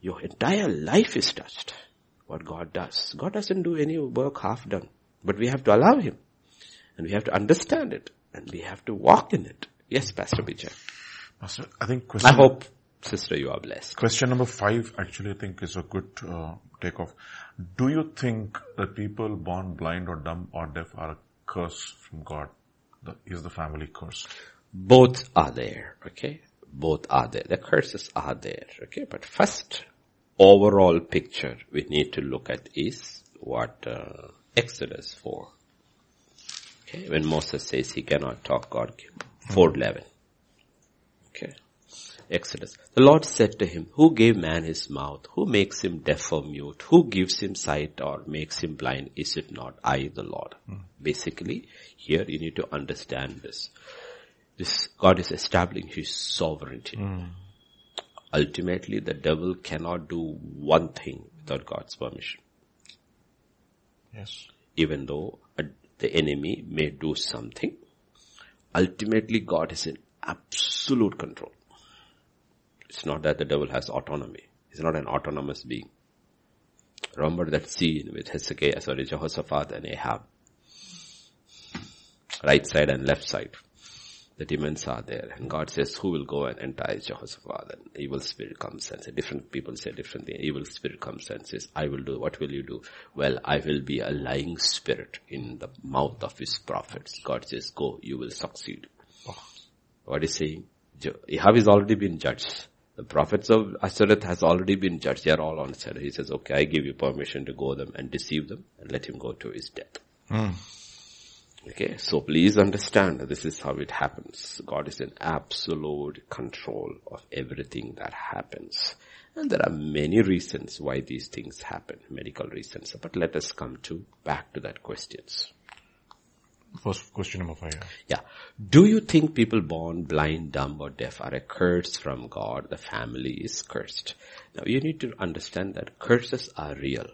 your entire life is touched. What God does. God doesn't do any work half done. But we have to allow Him. And we have to understand it. And we have to walk in it. Yes, Pastor Vijay. Pastor, I think question, I hope, sister, you are blessed. question number five actually I think is a good uh, takeoff. Do you think that people born blind or dumb or deaf are a curse from God? The, is the family curse? Both are there, okay? Both are there. The curses are there, okay? But first, overall picture we need to look at is what uh, Exodus 4. Okay, when Moses says he cannot talk, God 411. Exodus. The Lord said to him, who gave man his mouth? Who makes him deaf or mute? Who gives him sight or makes him blind? Is it not I, the Lord? Mm. Basically, here you need to understand this. This God is establishing his sovereignty. Mm. Ultimately, the devil cannot do one thing without God's permission. Yes. Even though the enemy may do something, ultimately God is in absolute control. It's not that the devil has autonomy. He's not an autonomous being. Remember that scene with Hezekiah, sorry, Jehoshaphat and Ahab. Right side and left side. The demons are there and God says, who will go and entice Jehoshaphat? And evil spirit comes and says, different people say different things. Evil spirit comes and says, I will do, what will you do? Well, I will be a lying spirit in the mouth of his prophets. God says, go, you will succeed. Oh. What is saying? Ahab has already been judged. The prophets of Ashereth has already been judged. They are all on side. He says, okay, I give you permission to go them and deceive them and let him go to his death. Mm. Okay, so please understand this is how it happens. God is in absolute control of everything that happens. And there are many reasons why these things happen, medical reasons. But let us come to back to that questions. First question number five. Yeah. Do you think people born blind, dumb or deaf are a curse from God? The family is cursed. Now you need to understand that curses are real.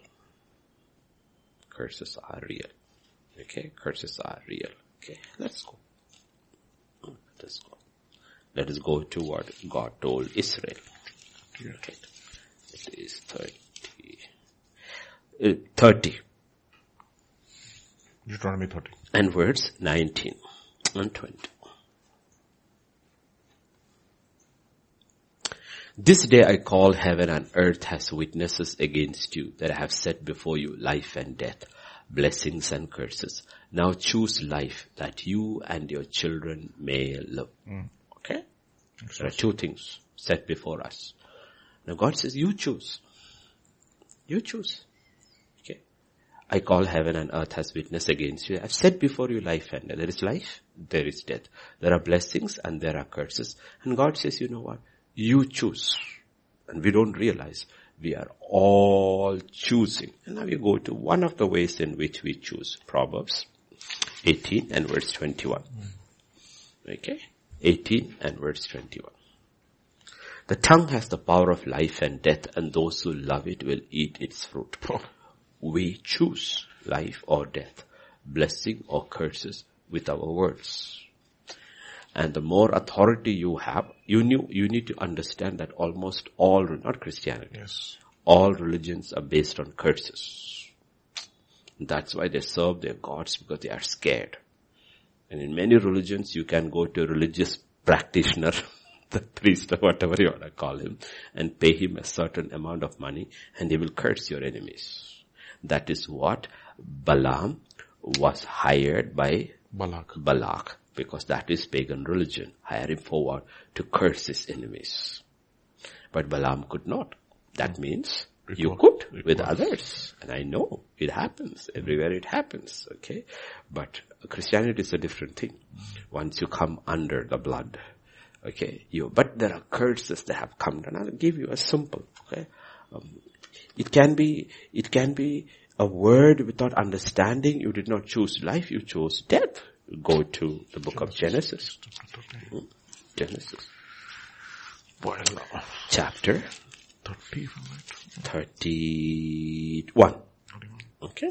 Curses are real. Okay, curses are real. Okay, let's go. Let us go. Let us go to what God told Israel. Okay. It is 30. Uh, 30. Deuteronomy 30. And verse 19 and 20. This day I call heaven and earth as witnesses against you that I have set before you life and death, blessings and curses. Now choose life that you and your children may live. Mm. Okay? There are two things set before us. Now God says you choose. You choose. I call heaven and earth as witness against you. I've set before you life and death. There is life, there is death. There are blessings and there are curses. And God says, you know what? You choose. And we don't realize we are all choosing. And now you go to one of the ways in which we choose. Proverbs 18 and verse 21. Hmm. Okay? 18 and verse 21. The tongue has the power of life and death and those who love it will eat its fruit. We choose life or death, blessing or curses with our words. And the more authority you have, you knew, you need to understand that almost all, not Christianity, yes. all religions are based on curses. That's why they serve their gods because they are scared. And in many religions, you can go to a religious practitioner, the priest or whatever you want to call him, and pay him a certain amount of money and he will curse your enemies. That is what Balaam was hired by Balak. Balak because that is pagan religion. Hire him forward to curse his enemies. But Balaam could not. That means you could with others. And I know it happens. Everywhere it happens. Okay. But Christianity is a different thing. Once you come under the blood. Okay. You, but there are curses that have come down. I'll give you a simple. Okay. Um, it can be, it can be a word without understanding. You did not choose life. You chose death go to the book of Genesis. Genesis. Chapter 30, 31. Okay.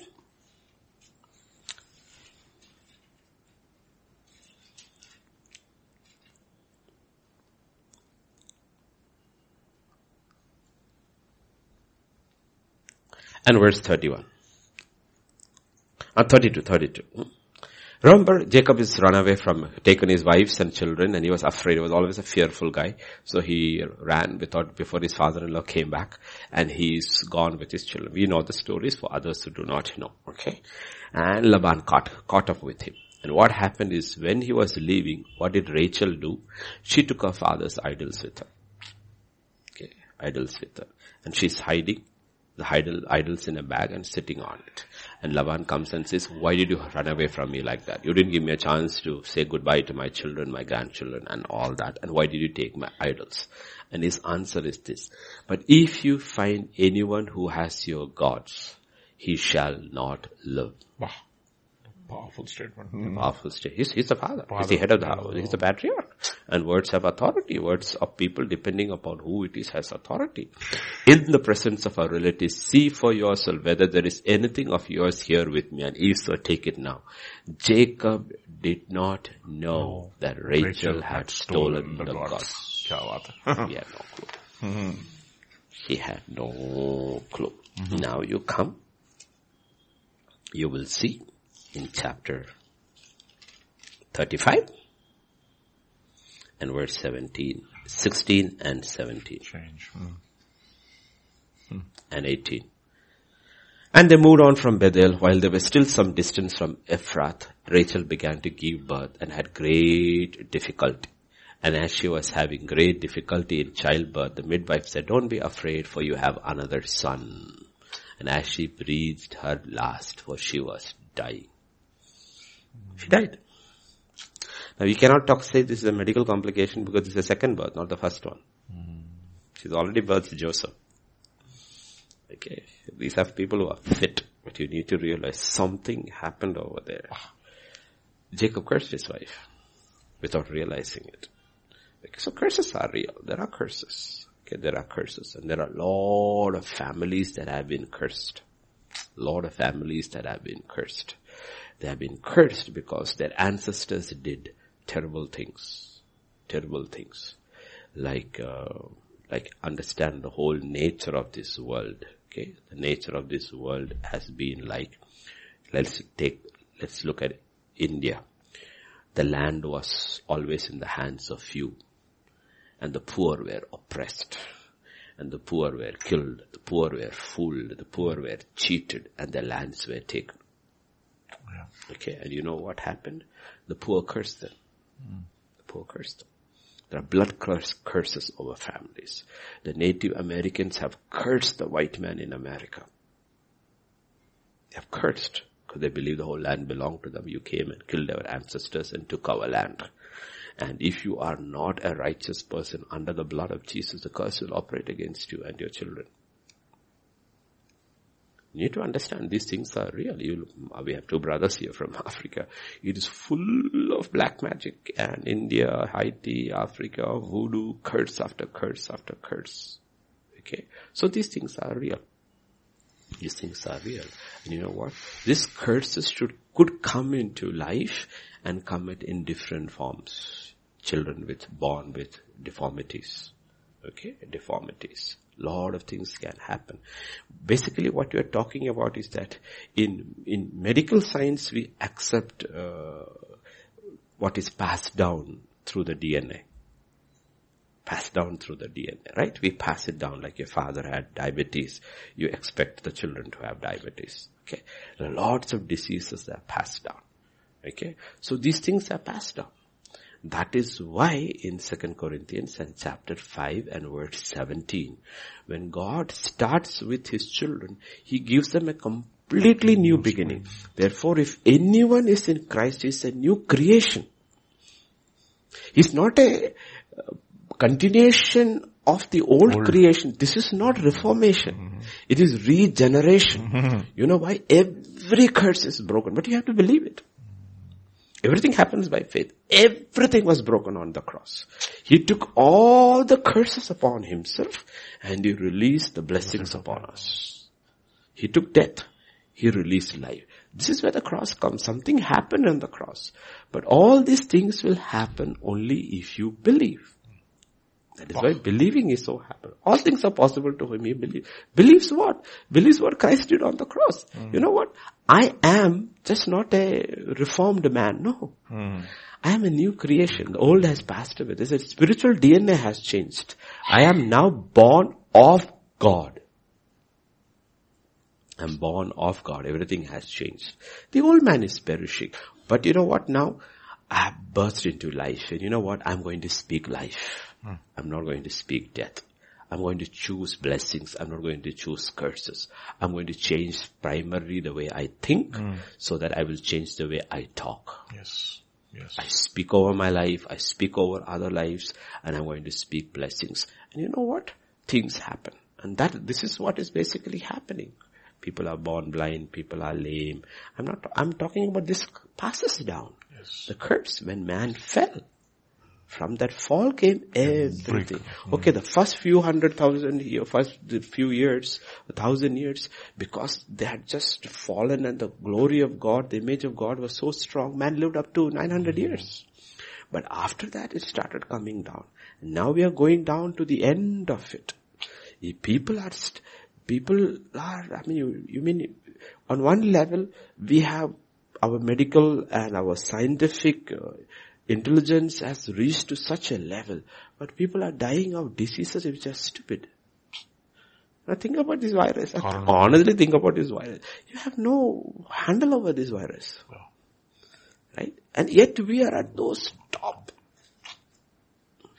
And verse 31. Uh, 32, 32. Remember, Jacob is run away from, taken his wives and children and he was afraid. He was always a fearful guy. So he ran without, before his father-in-law came back and he's gone with his children. We know the stories for others who do not know. Okay. And Laban caught, caught up with him. And what happened is when he was leaving, what did Rachel do? She took her father's idols with her. Okay. idols with her. And she's hiding the idol, idols in a bag and sitting on it. And Laban comes and says, why did you run away from me like that? You didn't give me a chance to say goodbye to my children, my grandchildren and all that. And why did you take my idols? And his answer is this, but if you find anyone who has your gods, he shall not live. Wow. Powerful statement. Powerful statement. He's, he's the father. father. He's the head of the house. He's the patriarch. And words have authority. Words of people depending upon who it is has authority. In the presence of our relatives, see for yourself whether there is anything of yours here with me and if so, take it now. Jacob did not know that Rachel, Rachel had stolen, the, the gods. gods. he had no clue. Mm-hmm. He had no clue. Mm-hmm. Now you come, you will see in chapter 35 and verse 17, 16 and 17. Change. Hmm. Hmm. And 18. And they moved on from Bethel while they were still some distance from Ephrath. Rachel began to give birth and had great difficulty. And as she was having great difficulty in childbirth, the midwife said, don't be afraid for you have another son. And as she breathed her last, for she was dying. She died. Now you cannot talk, say this is a medical complication because it's a second birth, not the first one. Mm. She's already birthed Joseph. Okay. These are people who are fit, but you need to realize something happened over there. Jacob cursed his wife without realizing it. Okay, so curses are real. There are curses. Okay, there are curses and there are a lot of families that have been cursed. A lot of families that have been cursed. They have been cursed because their ancestors did terrible things. Terrible things. Like, uh, like understand the whole nature of this world. Okay. The nature of this world has been like, let's take, let's look at India. The land was always in the hands of few and the poor were oppressed and the poor were killed, the poor were fooled, the poor were cheated and their lands were taken. Okay, and you know what happened? The poor cursed them. Mm. The poor cursed them. There are blood curse, curses over families. The Native Americans have cursed the white man in America. They have cursed because they believe the whole land belonged to them. You came and killed our ancestors and took our land. And if you are not a righteous person under the blood of Jesus, the curse will operate against you and your children. You need to understand these things are real. You, uh, we have two brothers here from Africa. It is full of black magic and India, Haiti, Africa, voodoo, curse after curse after curse. Okay. So these things are real. These things are real. And you know what? These curses should, could come into life and come in different forms. Children with, born with deformities. Okay? Deformities lot of things can happen. Basically what we are talking about is that in, in medical science we accept uh, what is passed down through the DNA. Passed down through the DNA, right? We pass it down like your father had diabetes. You expect the children to have diabetes. Okay. There are lots of diseases that are passed down. Okay. So these things are passed down. That is why in 2 Corinthians and chapter 5 and verse 17, when God starts with his children, he gives them a completely new beginning. Therefore, if anyone is in Christ, he is a new creation. He's not a uh, continuation of the old, old, creation. This is not reformation. Mm-hmm. It is regeneration. Mm-hmm. You know why? Every curse is broken, but you have to believe it. Everything happens by faith. Everything was broken on the cross. He took all the curses upon himself and he released the blessings upon us. He took death. He released life. This is where the cross comes. Something happened on the cross. But all these things will happen only if you believe. That is why believing is so happen. All things are possible to him. He believes. Believes what? Believes what Christ did on the cross. Mm. You know what? I am just not a reformed man. No. Mm. I am a new creation. The old has passed away. This spiritual DNA has changed. I am now born of God. I'm born of God. Everything has changed. The old man is perishing. But you know what now? I have burst into life. And you know what? I'm going to speak life. Hmm. I'm not going to speak death. I'm going to choose blessings. I'm not going to choose curses. I'm going to change primarily the way I think Hmm. so that I will change the way I talk. Yes. Yes. I speak over my life. I speak over other lives and I'm going to speak blessings. And you know what? Things happen. And that, this is what is basically happening. People are born blind. People are lame. I'm not, I'm talking about this passes down. Yes. The curse when man fell. From that fall came everything. Okay, the first few hundred thousand year, first few years, a thousand years, because they had just fallen and the glory of God, the image of God was so strong, man lived up to 900 years. But after that it started coming down. Now we are going down to the end of it. If people are, st- people are, I mean, you, you mean, on one level, we have our medical and our scientific uh, intelligence has reached to such a level, but people are dying of diseases which are stupid. Now think about this virus. Honestly think about this virus. You have no handle over this virus. Right? And yet we are at those top.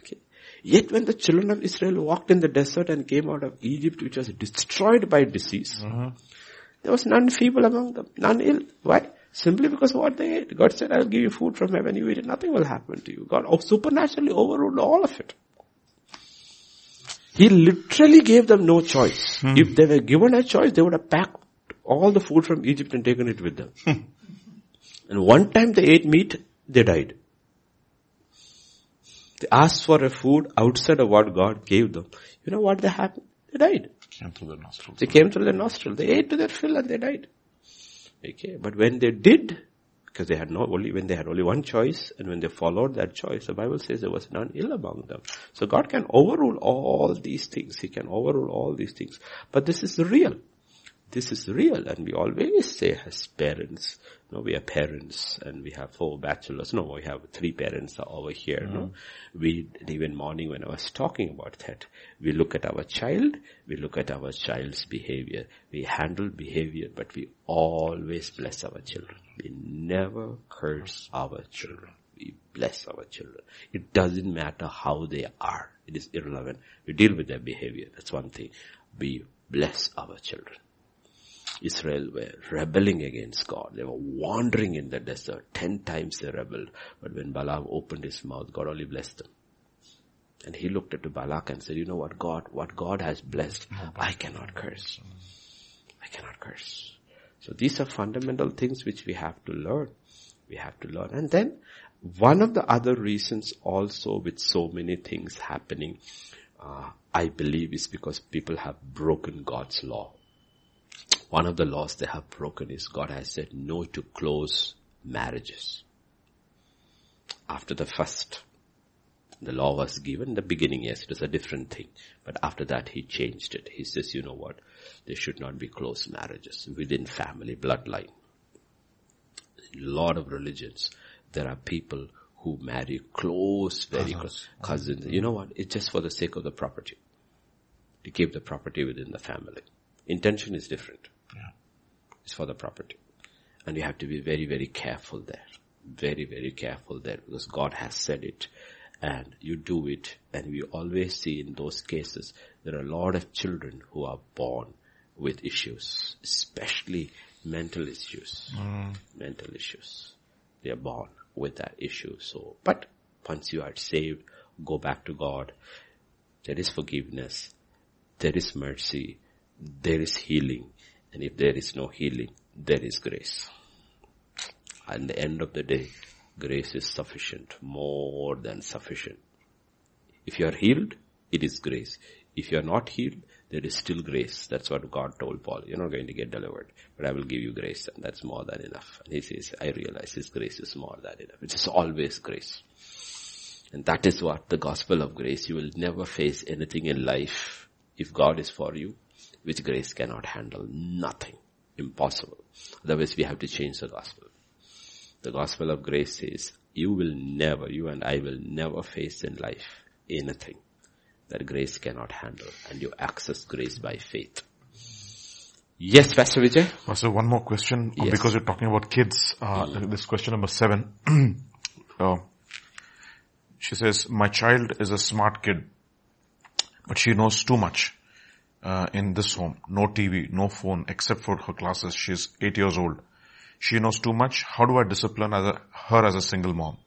Okay. Yet when the children of Israel walked in the desert and came out of Egypt which was destroyed by disease, mm-hmm. there was none feeble among them, none ill. Why? Simply because what they ate. God said, I'll give you food from heaven, you eat it, nothing will happen to you. God supernaturally overruled all of it. He literally gave them no choice. Hmm. If they were given a choice, they would have packed all the food from Egypt and taken it with them. Hmm. and one time they ate meat, they died. They asked for a food outside of what God gave them. You know what they happened? They died. Came through the nostrils. They came through their nostril. They ate to their fill and they died. Okay, but when they did, because they had no only when they had only one choice, and when they followed that choice, the Bible says there was none ill among them. So God can overrule all these things. He can overrule all these things. But this is real. This is real, and we always say as parents, no, we are parents, and we have four bachelors. No, we have three parents over here. No, mm-hmm. we even morning when I was talking about that, we look at our child, we look at our child's behavior, we handle behavior, but we always bless our children. We never curse our children. We bless our children. It doesn't matter how they are. It is irrelevant. We deal with their behavior. That's one thing. We bless our children. Israel were rebelling against God. They were wandering in the desert. Ten times they rebelled. But when Balaam opened his mouth, God only blessed them. And he looked at Balak and said, you know what God, what God has blessed, I cannot curse. I cannot curse. So these are fundamental things which we have to learn. We have to learn. And then one of the other reasons also with so many things happening, uh, I believe is because people have broken God's law. One of the laws they have broken is God has said no to close marriages. After the first, the law was given in the beginning, yes, it was a different thing. But after that he changed it. He says, you know what? There should not be close marriages within family bloodline. In a lot of religions, there are people who marry close, very uh-huh. close cousins. You know what? It's just for the sake of the property. To keep the property within the family. Intention is different. Yeah. It's for the property. And you have to be very, very careful there. Very, very careful there because God has said it and you do it and we always see in those cases there are a lot of children who are born with issues, especially mental issues. Mm. Mental issues. They are born with that issue. So, but once you are saved, go back to God. There is forgiveness. There is mercy. There is healing. And if there is no healing, there is grace. At the end of the day, grace is sufficient, more than sufficient. If you are healed, it is grace. If you are not healed, there is still grace. That's what God told Paul. You're not going to get delivered, but I will give you grace and that's more than enough. And he says, I realize his grace is more than enough. It is always grace. And that is what the gospel of grace, you will never face anything in life if God is for you, which grace cannot handle. Nothing. Impossible. Otherwise we have to change the gospel. The gospel of grace says, you will never, you and I will never face in life anything that grace cannot handle and you access grace by faith. Yes, Pastor Vijay? So one more question, uh, Yes. because you're talking about kids, uh, this question number seven. uh, she says, my child is a smart kid, But she knows too much. Uh, in this home, no TV, no phone, except for her classes. She's eight years old. She knows too much. How do I discipline as a, her as a single mom?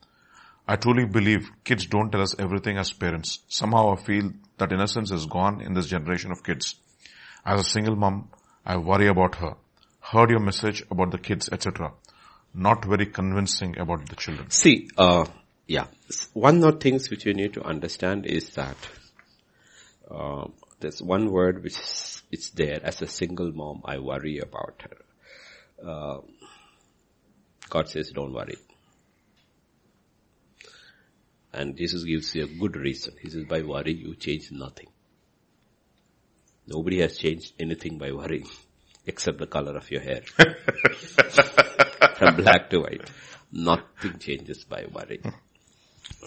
I truly believe kids don't tell us everything as parents. Somehow I feel that innocence is gone in this generation of kids. As a single mom, I worry about her. Heard your message about the kids, etc. Not very convincing about the children. See, uh, yeah. One of the things which you need to understand is that uh, there's one word which is, it's there as a single mom. I worry about her. Uh, God says, "Don't worry." And Jesus gives you a good reason. He says, "By worry, you change nothing." Nobody has changed anything by worrying, except the color of your hair, from black to white. Nothing changes by worrying.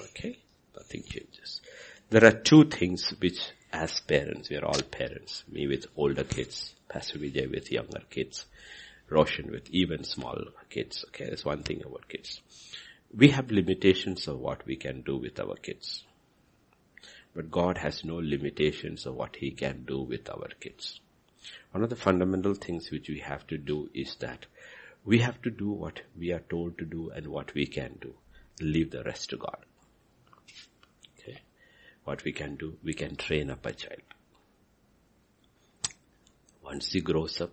Okay, nothing changes. There are two things which as parents, we are all parents. Me with older kids, Pastor Vijay with younger kids, Roshan with even small kids. Okay, that's one thing about kids. We have limitations of what we can do with our kids. But God has no limitations of what He can do with our kids. One of the fundamental things which we have to do is that we have to do what we are told to do and what we can do. Leave the rest to God what we can do, we can train up a child. Once he grows up,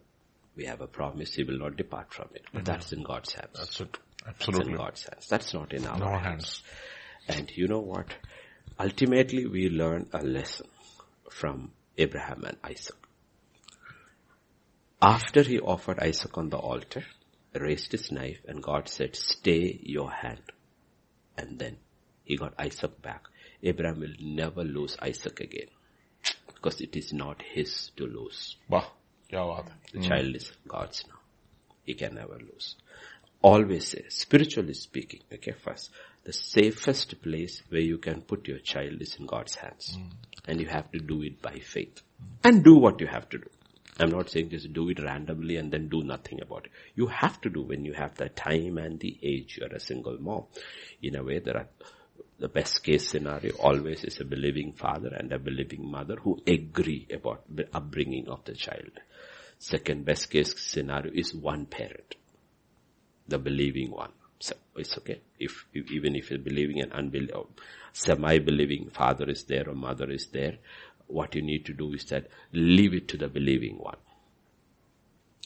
we have a promise he will not depart from it. But mm-hmm. that's in God's hands. That's it. Absolutely. That's in God's hands. That's not in our, in our hands. hands. And you know what? Ultimately, we learn a lesson from Abraham and Isaac. After he offered Isaac on the altar, raised his knife and God said, stay your hand. And then he got Isaac back. Abraham will never lose Isaac again. Because it is not his to lose. Wow. The mm. child is God's now. He can never lose. Always say, spiritually speaking, okay, first, the safest place where you can put your child is in God's hands. Mm. And you have to do it by faith. Mm. And do what you have to do. I'm not saying just do it randomly and then do nothing about it. You have to do when you have the time and the age. You're a single mom. In a way, there are the best case scenario always is a believing father and a believing mother who agree about the upbringing of the child. Second best case scenario is one parent, the believing one. So it's okay. If, even if you're believing and unbelieving, semi-believing father is there or mother is there, what you need to do is that leave it to the believing one.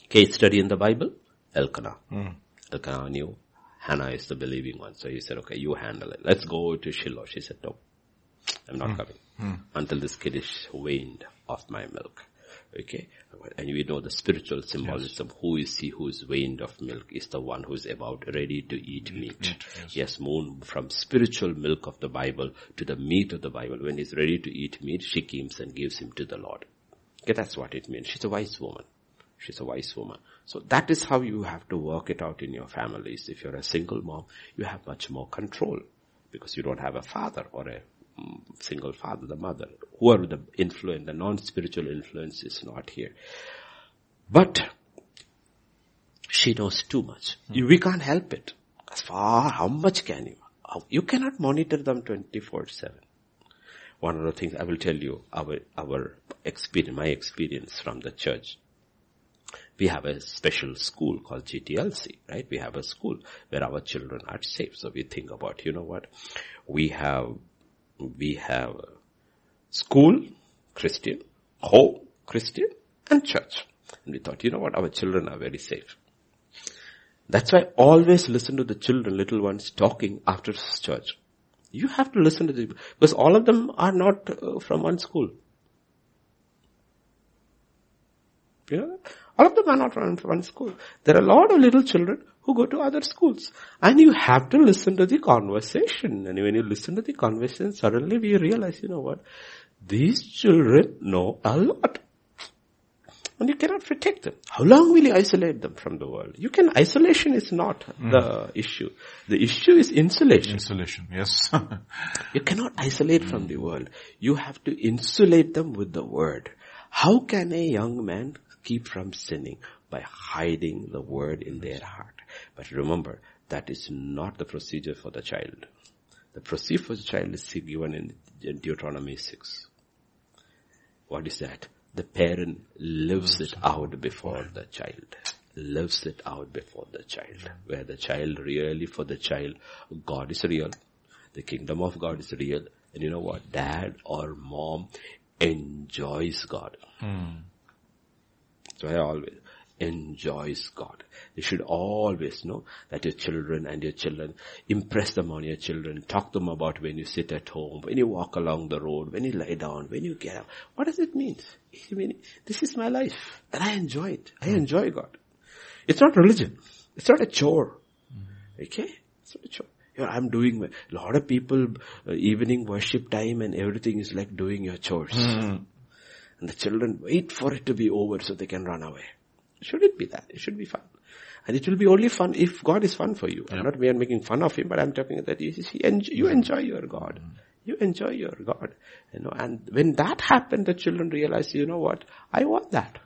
Case study in the Bible, Elkanah. Mm. Elkanah knew Hannah is the believing one. So he said, okay, you handle it. Let's go to Shiloh. She said, no, I'm not mm. coming mm. until this kid is weaned off my milk. Okay. And we know the spiritual symbolism. Yes. Who is he who is weaned of milk is the one who is about ready to eat meat. meat yes. yes, moon from spiritual milk of the Bible to the meat of the Bible. When he's ready to eat meat, she comes and gives him to the Lord. Okay, that's what it means. She's a wise woman. She's a wise woman. So that is how you have to work it out in your families. If you're a single mom, you have much more control because you don't have a father or a um, single father, the mother. Who are the influence, the non-spiritual influence is not here. But she knows too much. Mm. We can't help it. As far, how much can you? You cannot monitor them 24-7. One of the things I will tell you, our, our experience, my experience from the church we have a special school called GTLC, right? We have a school where our children are safe. So we think about, you know what? We have, we have school, Christian, home, Christian, and church. And we thought, you know what? Our children are very safe. That's why always listen to the children, little ones talking after church. You have to listen to them because all of them are not uh, from one school. You know, all of them are not from one school. There are a lot of little children who go to other schools. And you have to listen to the conversation. And when you listen to the conversation, suddenly we realize, you know what? These children know a lot. And you cannot protect them. How long will you isolate them from the world? You can, isolation is not mm. the issue. The issue is insulation. Insulation, yes. you cannot isolate mm. from the world. You have to insulate them with the word. How can a young man keep from sinning by hiding the word in their heart. But remember, that is not the procedure for the child. The procedure for the child is given in Deuteronomy 6. What is that? The parent lives it out before the child. Lives it out before the child. Where the child really for the child, God is real. The kingdom of God is real. And you know what? Dad or mom enjoys God. Hmm. So I always enjoys God. You should always know that your children and your children, impress them on your children, talk to them about when you sit at home, when you walk along the road, when you lie down, when you get up. What does it mean? I mean, this is my life and I enjoy it. I hmm. enjoy God. It's not religion. It's not a chore. Hmm. Okay? It's not a chore. I'm doing, a lot of people, uh, evening worship time and everything is like doing your chores. Hmm. And the children wait for it to be over so they can run away. Should it be that? It should be fun. And it will be only fun if God is fun for you. I'm not we are making fun of him, but I'm talking that you, see, enjoy, you mm-hmm. enjoy your God. Mm-hmm. You enjoy your God. You know, and when that happened, the children realize, you know what? I want that.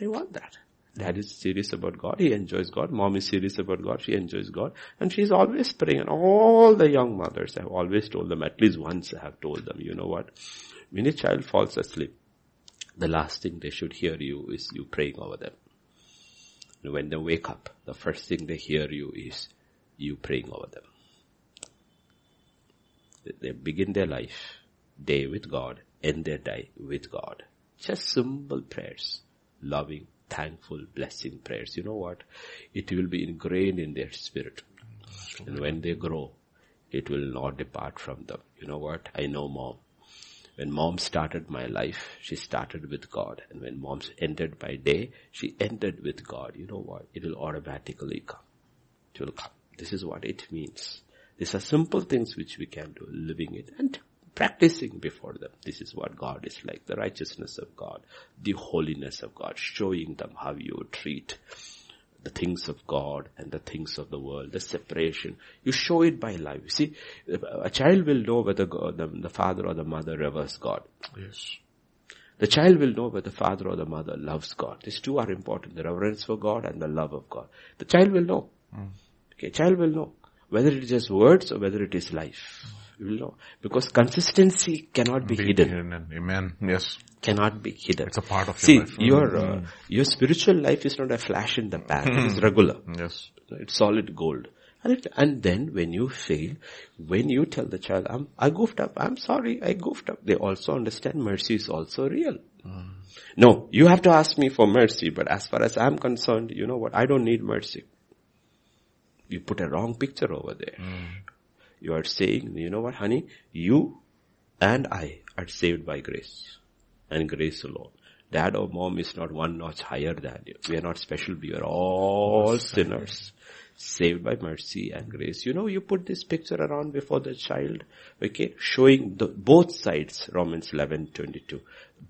I want that. Dad is serious about God. He enjoys God. Mom is serious about God. She enjoys God. And she's always praying. And all the young mothers have always told them, at least once I have told them, you know what? When a child falls asleep, the last thing they should hear you is you praying over them. When they wake up, the first thing they hear you is you praying over them. They begin their life day with God, end their day with God. Just simple prayers, loving, thankful, blessing prayers. You know what? It will be ingrained in their spirit. And when they grow, it will not depart from them. You know what? I know mom. When mom started my life, she started with God. And when mom ended my day, she ended with God. You know what? It will automatically come. It will come. This is what it means. These are simple things which we can do, living it and practicing before them. This is what God is like, the righteousness of God, the holiness of God, showing them how you treat the things of God and the things of the world, the separation. You show it by life. You see, a child will know whether God, the, the father or the mother reveres God. Yes. The child will know whether the father or the mother loves God. These two are important, the reverence for God and the love of God. The child will know. Mm. Okay, child will know whether it is just words or whether it is life. You know. Because consistency cannot be, Be hidden. hidden. Amen. Yes. Cannot be hidden. It's a part of See, your life. Mm-hmm. your, uh, your spiritual life is not a flash in the pan. It is mm-hmm. regular. Yes. It's solid gold. And, it, and then when you fail, when you tell the child, I'm, I goofed up, I'm sorry, I goofed up, they also understand mercy is also real. Mm. No, you have to ask me for mercy, but as far as I'm concerned, you know what, I don't need mercy. You put a wrong picture over there. Mm. You are saying, you know what honey, you and I are saved by grace and grace alone. Dad or mom is not one notch higher than you. We are not special. We are all sinners saved by mercy and grace. You know, you put this picture around before the child, okay, showing the, both sides, Romans 11, 22,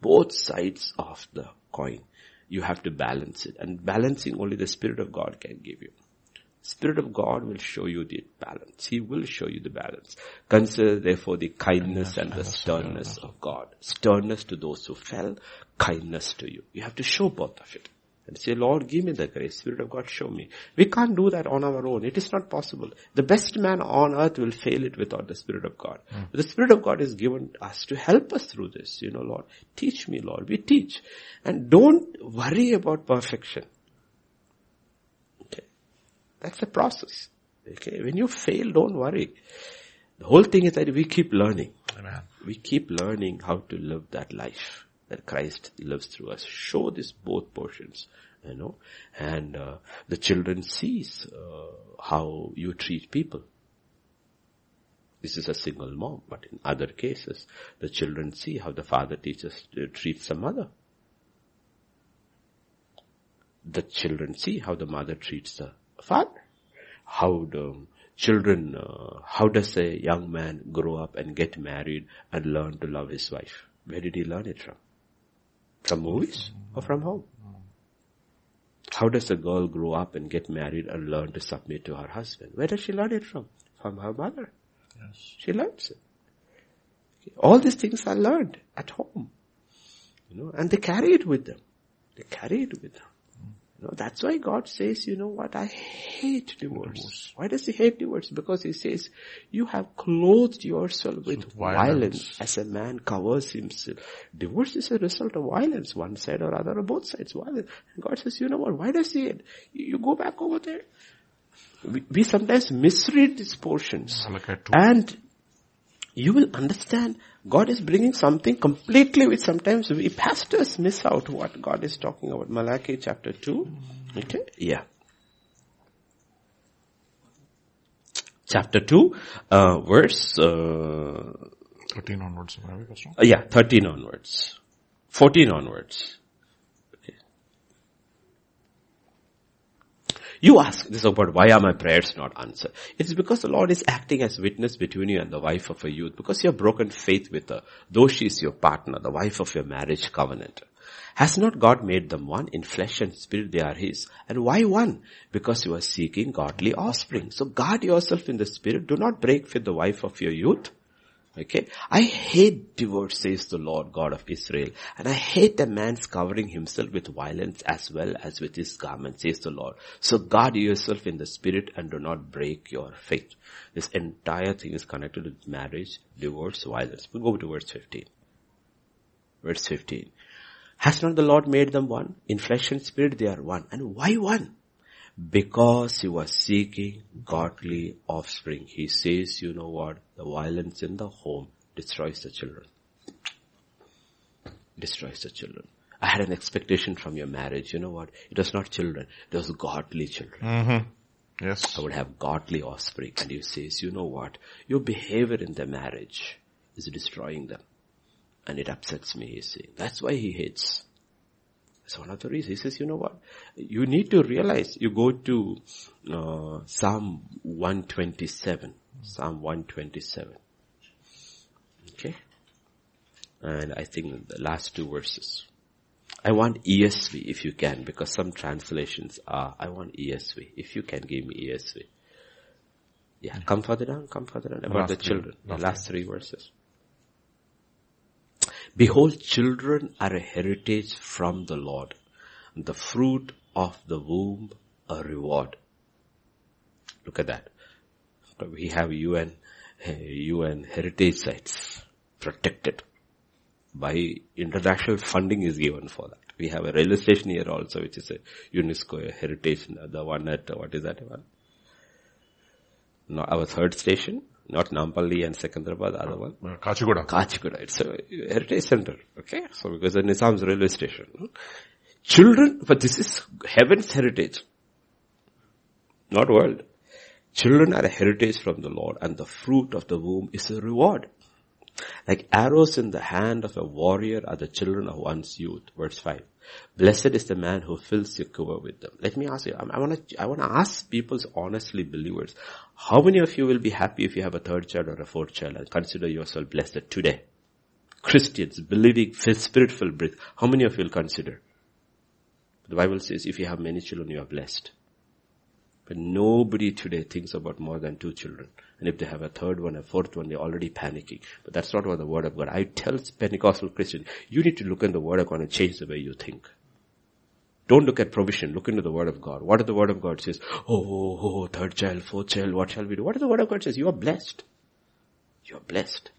both sides of the coin. You have to balance it and balancing only the Spirit of God can give you. Spirit of God will show you the balance. He will show you the balance. Consider therefore the kindness and the sternness of God. Sternness to those who fell, kindness to you. You have to show both of it. And say, Lord, give me the grace. Spirit of God, show me. We can't do that on our own. It is not possible. The best man on earth will fail it without the Spirit of God. Hmm. But the Spirit of God is given us to help us through this. You know, Lord, teach me, Lord. We teach. And don't worry about perfection. Okay. That's a process. Okay. When you fail, don't worry. The whole thing is that we keep learning. Amen. We keep learning how to live that life that Christ lives through us. Show this both portions, you know, and uh, the children sees uh, how you treat people. This is a single mom, but in other cases, the children see how the father teaches uh, treats the mother. The children see how the mother treats the father. How the children, uh, how does a young man grow up and get married and learn to love his wife? Where did he learn it from? From movies or from home? How does a girl grow up and get married and learn to submit to her husband? Where does she learn it from? From her mother. Yes. She learns it. All these things are learned at home. You know, and they carry it with them. They carry it with them. You know, that's why God says, you know what, I hate divorce. divorce. Why does he hate divorce? Because he says, you have clothed yourself with violence. violence. as a man covers himself. Divorce is a result of violence, one side or other or both sides violence. And God says, you know what, why does he hate? You go back over there. We, we sometimes misread these portions. And you will understand God is bringing something completely which sometimes we pastors miss out what God is talking about. Malachi chapter 2. Okay? Yeah. Chapter 2, uh, verse, uh, 13 onwards. Uh, yeah, 13 onwards. 14 onwards. You ask this oh, about why are my prayers not answered? It's because the Lord is acting as witness between you and the wife of a youth because you have broken faith with her, though she is your partner, the wife of your marriage covenant. Has not God made them one in flesh and spirit they are his? And why one? Because you are seeking godly offspring. So guard yourself in the spirit. Do not break with the wife of your youth Okay. I hate divorce, says the Lord God of Israel. And I hate a man's covering himself with violence as well as with his garment, says the Lord. So guard yourself in the spirit and do not break your faith. This entire thing is connected with marriage, divorce, violence. We'll go to verse 15. Verse 15. Has not the Lord made them one? In flesh and spirit they are one. And why one? Because he was seeking godly offspring. He says, you know what? The violence in the home destroys the children. Destroys the children. I had an expectation from your marriage. You know what? It was not children. It was godly children. Mm-hmm. Yes. I would have godly offspring. And he says, you know what? Your behavior in the marriage is destroying them. And it upsets me, he's saying. That's why he hates. That's one of the reasons. He says, you know what? You need to realize, you go to uh, Psalm 127. Psalm 127. Okay? And I think the last two verses. I want ESV if you can, because some translations are, I want ESV. If you can give me ESV. Yeah, come further down, come further down. About the children. The last three verses. Behold, children are a heritage from the Lord, the fruit of the womb a reward. Look at that. We have UN, eh, UN heritage sites protected by international funding is given for that. We have a railway station here also, which is a UNESCO heritage, the one at, what is that one? No, our third station, not Nampalli and Secunderabad, the other one. Uh, Kachiguda. Kachiguda. It's a heritage center. Okay. So because the Nizam's railway station. Children, but this is heaven's heritage. Not world. Children are a heritage from the Lord and the fruit of the womb is a reward. Like arrows in the hand of a warrior are the children of one's youth. Verse 5. Blessed is the man who fills your quiver with them. Let me ask you, I want to, I want to ask people honestly believers, how many of you will be happy if you have a third child or a fourth child and consider yourself blessed today? Christians, believing, spirit-filled breath, how many of you will consider? The Bible says if you have many children, you are blessed. But nobody today thinks about more than two children. And if they have a third one, a fourth one, they're already panicking. But that's not what the word of God. I tell Pentecostal Christians, you need to look in the word of God and change the way you think. Don't look at provision. Look into the word of God. What does the word of God says? Oh, oh, oh, third child, fourth child, what shall we do? What does the word of God says? You are blessed. You are blessed.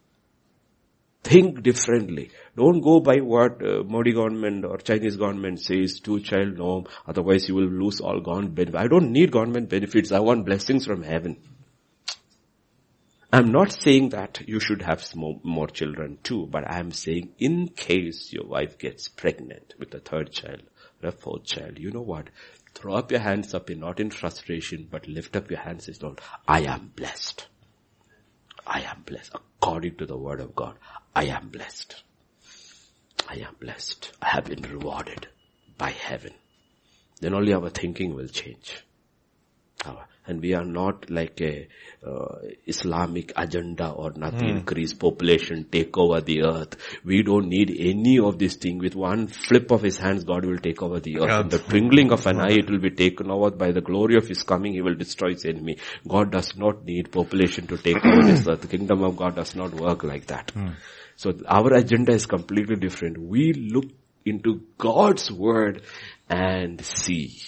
Think differently. Don't go by what uh, Modi government or Chinese government says, two child norm, otherwise you will lose all government benefits. I don't need government benefits. I want blessings from heaven. I'm not saying that you should have more, more children too, but I'm saying in case your wife gets pregnant with a third child or a fourth child, you know what? Throw up your hands up in not in frustration, but lift up your hands and Lord, I am blessed. I am blessed. According to the word of God, I am blessed. I am blessed. I have been rewarded by heaven. Then only our thinking will change. Our, and we are not like a uh, Islamic agenda or nothing. Mm. Increase population, take over the earth. We don't need any of this thing. With one flip of his hands, God will take over the earth. In the twinkling of an eye, it will be taken over by the glory of his coming. He will destroy his enemy. God does not need population to take over this earth. The kingdom of God does not work like that. Mm. So our agenda is completely different. We look into God's word and see.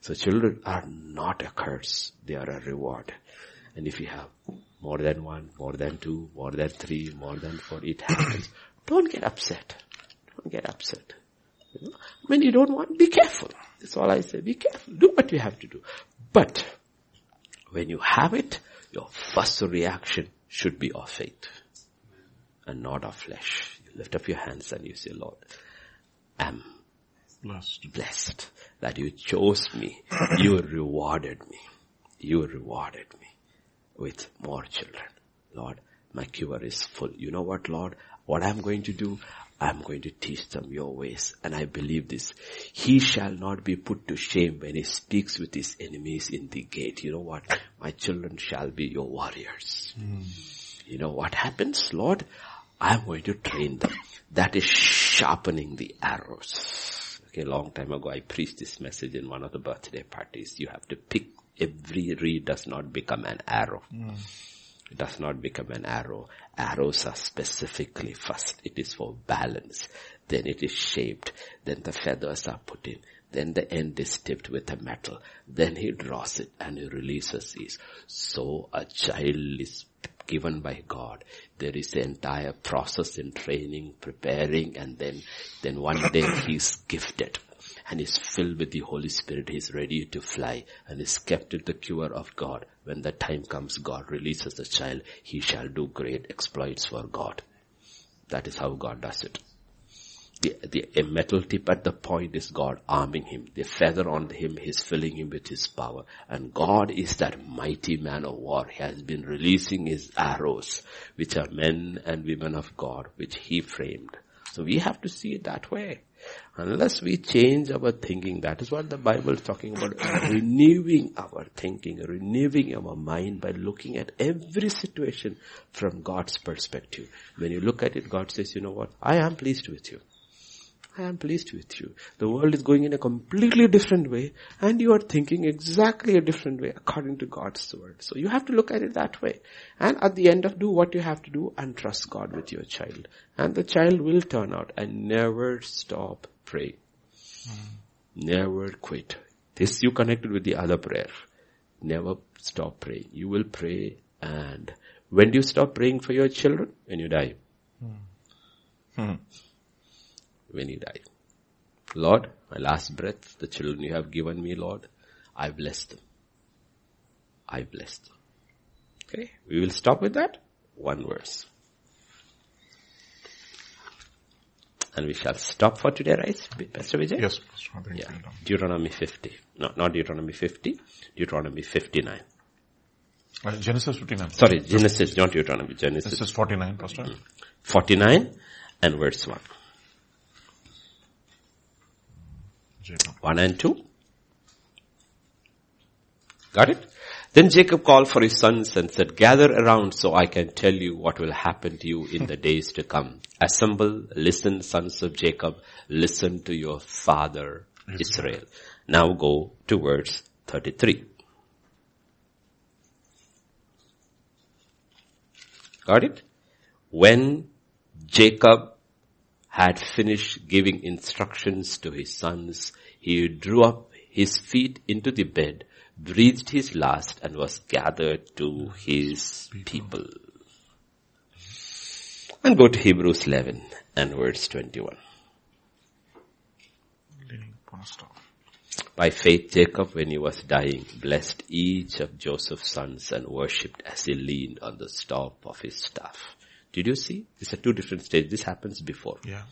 So children are not a curse. They are a reward. And if you have more than one, more than two, more than three, more than four, it happens. don't get upset. Don't get upset. You know? When you don't want, be careful. That's all I say. Be careful. Do what you have to do. But when you have it, your first reaction should be of faith and not of flesh. You lift up your hands and you say, Lord, I'm blessed. blessed that you chose me. You rewarded me. You rewarded me with more children. Lord, my cure is full. You know what, Lord? What I'm going to do, I'm going to teach them your ways. And I believe this. He shall not be put to shame when he speaks with his enemies in the gate. You know what? My children shall be your warriors. Mm. You know what happens, Lord? I'm going to train them. That is sharpening the arrows. Okay, a long time ago I preached this message in one of the birthday parties. You have to pick every reed does not become an arrow. Mm. It does not become an arrow. Arrows are specifically first. It is for balance. Then it is shaped. Then the feathers are put in. Then the end is tipped with a metal. Then he draws it and he releases these. So a child is given by God. There is an entire process in training, preparing, and then, then one day he's gifted and is filled with the Holy Spirit. He's ready to fly and is kept in the cure of God. When the time comes, God releases the child. He shall do great exploits for God. That is how God does it. The, the, a metal tip at the point is God arming him. The feather on him he's filling him with his power. And God is that mighty man of war. He has been releasing his arrows, which are men and women of God, which he framed. So we have to see it that way. Unless we change our thinking, that is what the Bible is talking about, renewing our thinking, renewing our mind by looking at every situation from God's perspective. When you look at it, God says, you know what, I am pleased with you. I am pleased with you. The world is going in a completely different way and you are thinking exactly a different way according to God's word. So you have to look at it that way. And at the end of do what you have to do and trust God with your child. And the child will turn out and never stop praying. Mm. Never quit. This you connected with the other prayer. Never stop praying. You will pray and when do you stop praying for your children? When you die. Mm. Hmm when you die. Lord, my last breath, the children you have given me, Lord, I bless them. I bless them. Okay, we will stop with that. One verse. And we shall stop for today, right? Pastor Vijay? Yes, Pastor. yeah. Deuteronomy 50. No, not Deuteronomy 50. Deuteronomy 59. Uh, Genesis 59. Sorry, Genesis, not Deuteronomy. Genesis. This is 49, Pastor. 49 and verse 1. Jacob. 1 and 2. Got it? Then Jacob called for his sons and said, gather around so I can tell you what will happen to you in the days to come. Assemble, listen sons of Jacob, listen to your father Israel. Now go to verse 33. Got it? When Jacob had finished giving instructions to his sons, he drew up his feet into the bed, breathed his last and was gathered to his people. And go to Hebrews 11 and verse 21. By faith Jacob when he was dying blessed each of Joseph's sons and worshipped as he leaned on the stop of his staff. Did you see? These are two different stages. This happens before. Yeah.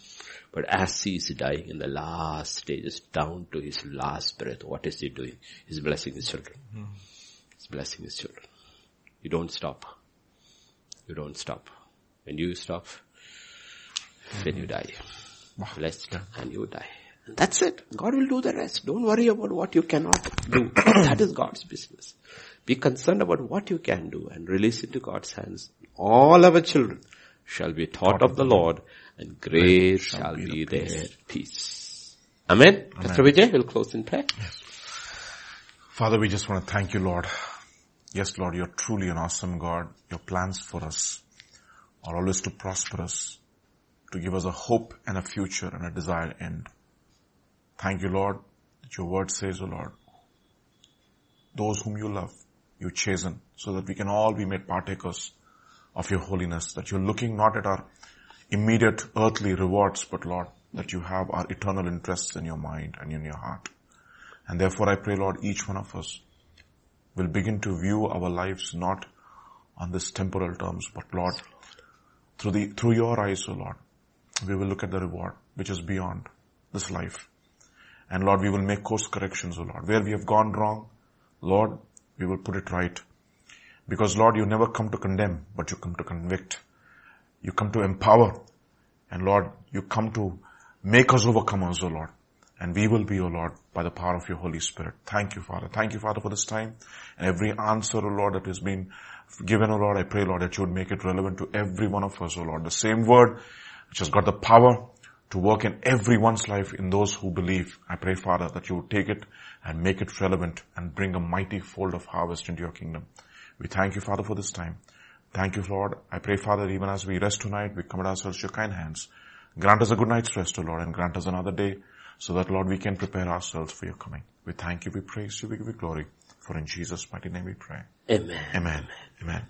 But as he is dying in the last stages, down to his last breath, what is he doing? He's blessing his children. Mm. He's blessing his children. You don't stop. You don't stop. When you stop, mm-hmm. then you die. Blessed yeah. and you die. And that's it. God will do the rest. Don't worry about what you cannot do. that is God's business. Be concerned about what you can do and release it to God's hands. All our children shall be taught of the Lord and great shall be their peace. Amen. Amen. Pastor Vijay we'll close in prayer. Yes. Father, we just want to thank you, Lord. Yes, Lord, you're truly an awesome God. Your plans for us are always to prosper us to give us a hope and a future and a desired end. Thank you, Lord, that your word says, O Lord, those whom you love, you chasten so that we can all be made partakers of your holiness, that you're looking not at our immediate earthly rewards, but Lord, that you have our eternal interests in your mind and in your heart. And therefore I pray, Lord, each one of us will begin to view our lives not on this temporal terms, but Lord, through the, through your eyes, O Lord, we will look at the reward which is beyond this life. And Lord, we will make course corrections, O Lord. Where we have gone wrong, Lord, we will put it right. Because Lord, you never come to condemn, but you come to convict. You come to empower. And Lord, you come to make us overcomers, O Lord. And we will be, O Lord, by the power of your Holy Spirit. Thank you, Father. Thank you, Father, for this time. And every answer, O Lord, that has been given, O Lord, I pray, Lord, that you would make it relevant to every one of us, O Lord. The same word which has got the power to work in everyone's life in those who believe. I pray, Father, that you would take it and make it relevant and bring a mighty fold of harvest into your kingdom. We thank you, Father, for this time. Thank you, Lord. I pray, Father, even as we rest tonight, we commit ourselves to your kind hands. Grant us a good night's rest, O Lord, and grant us another day so that, Lord, we can prepare ourselves for your coming. We thank you, we praise you, we give you glory. For in Jesus' mighty name we pray. Amen. Amen. Amen.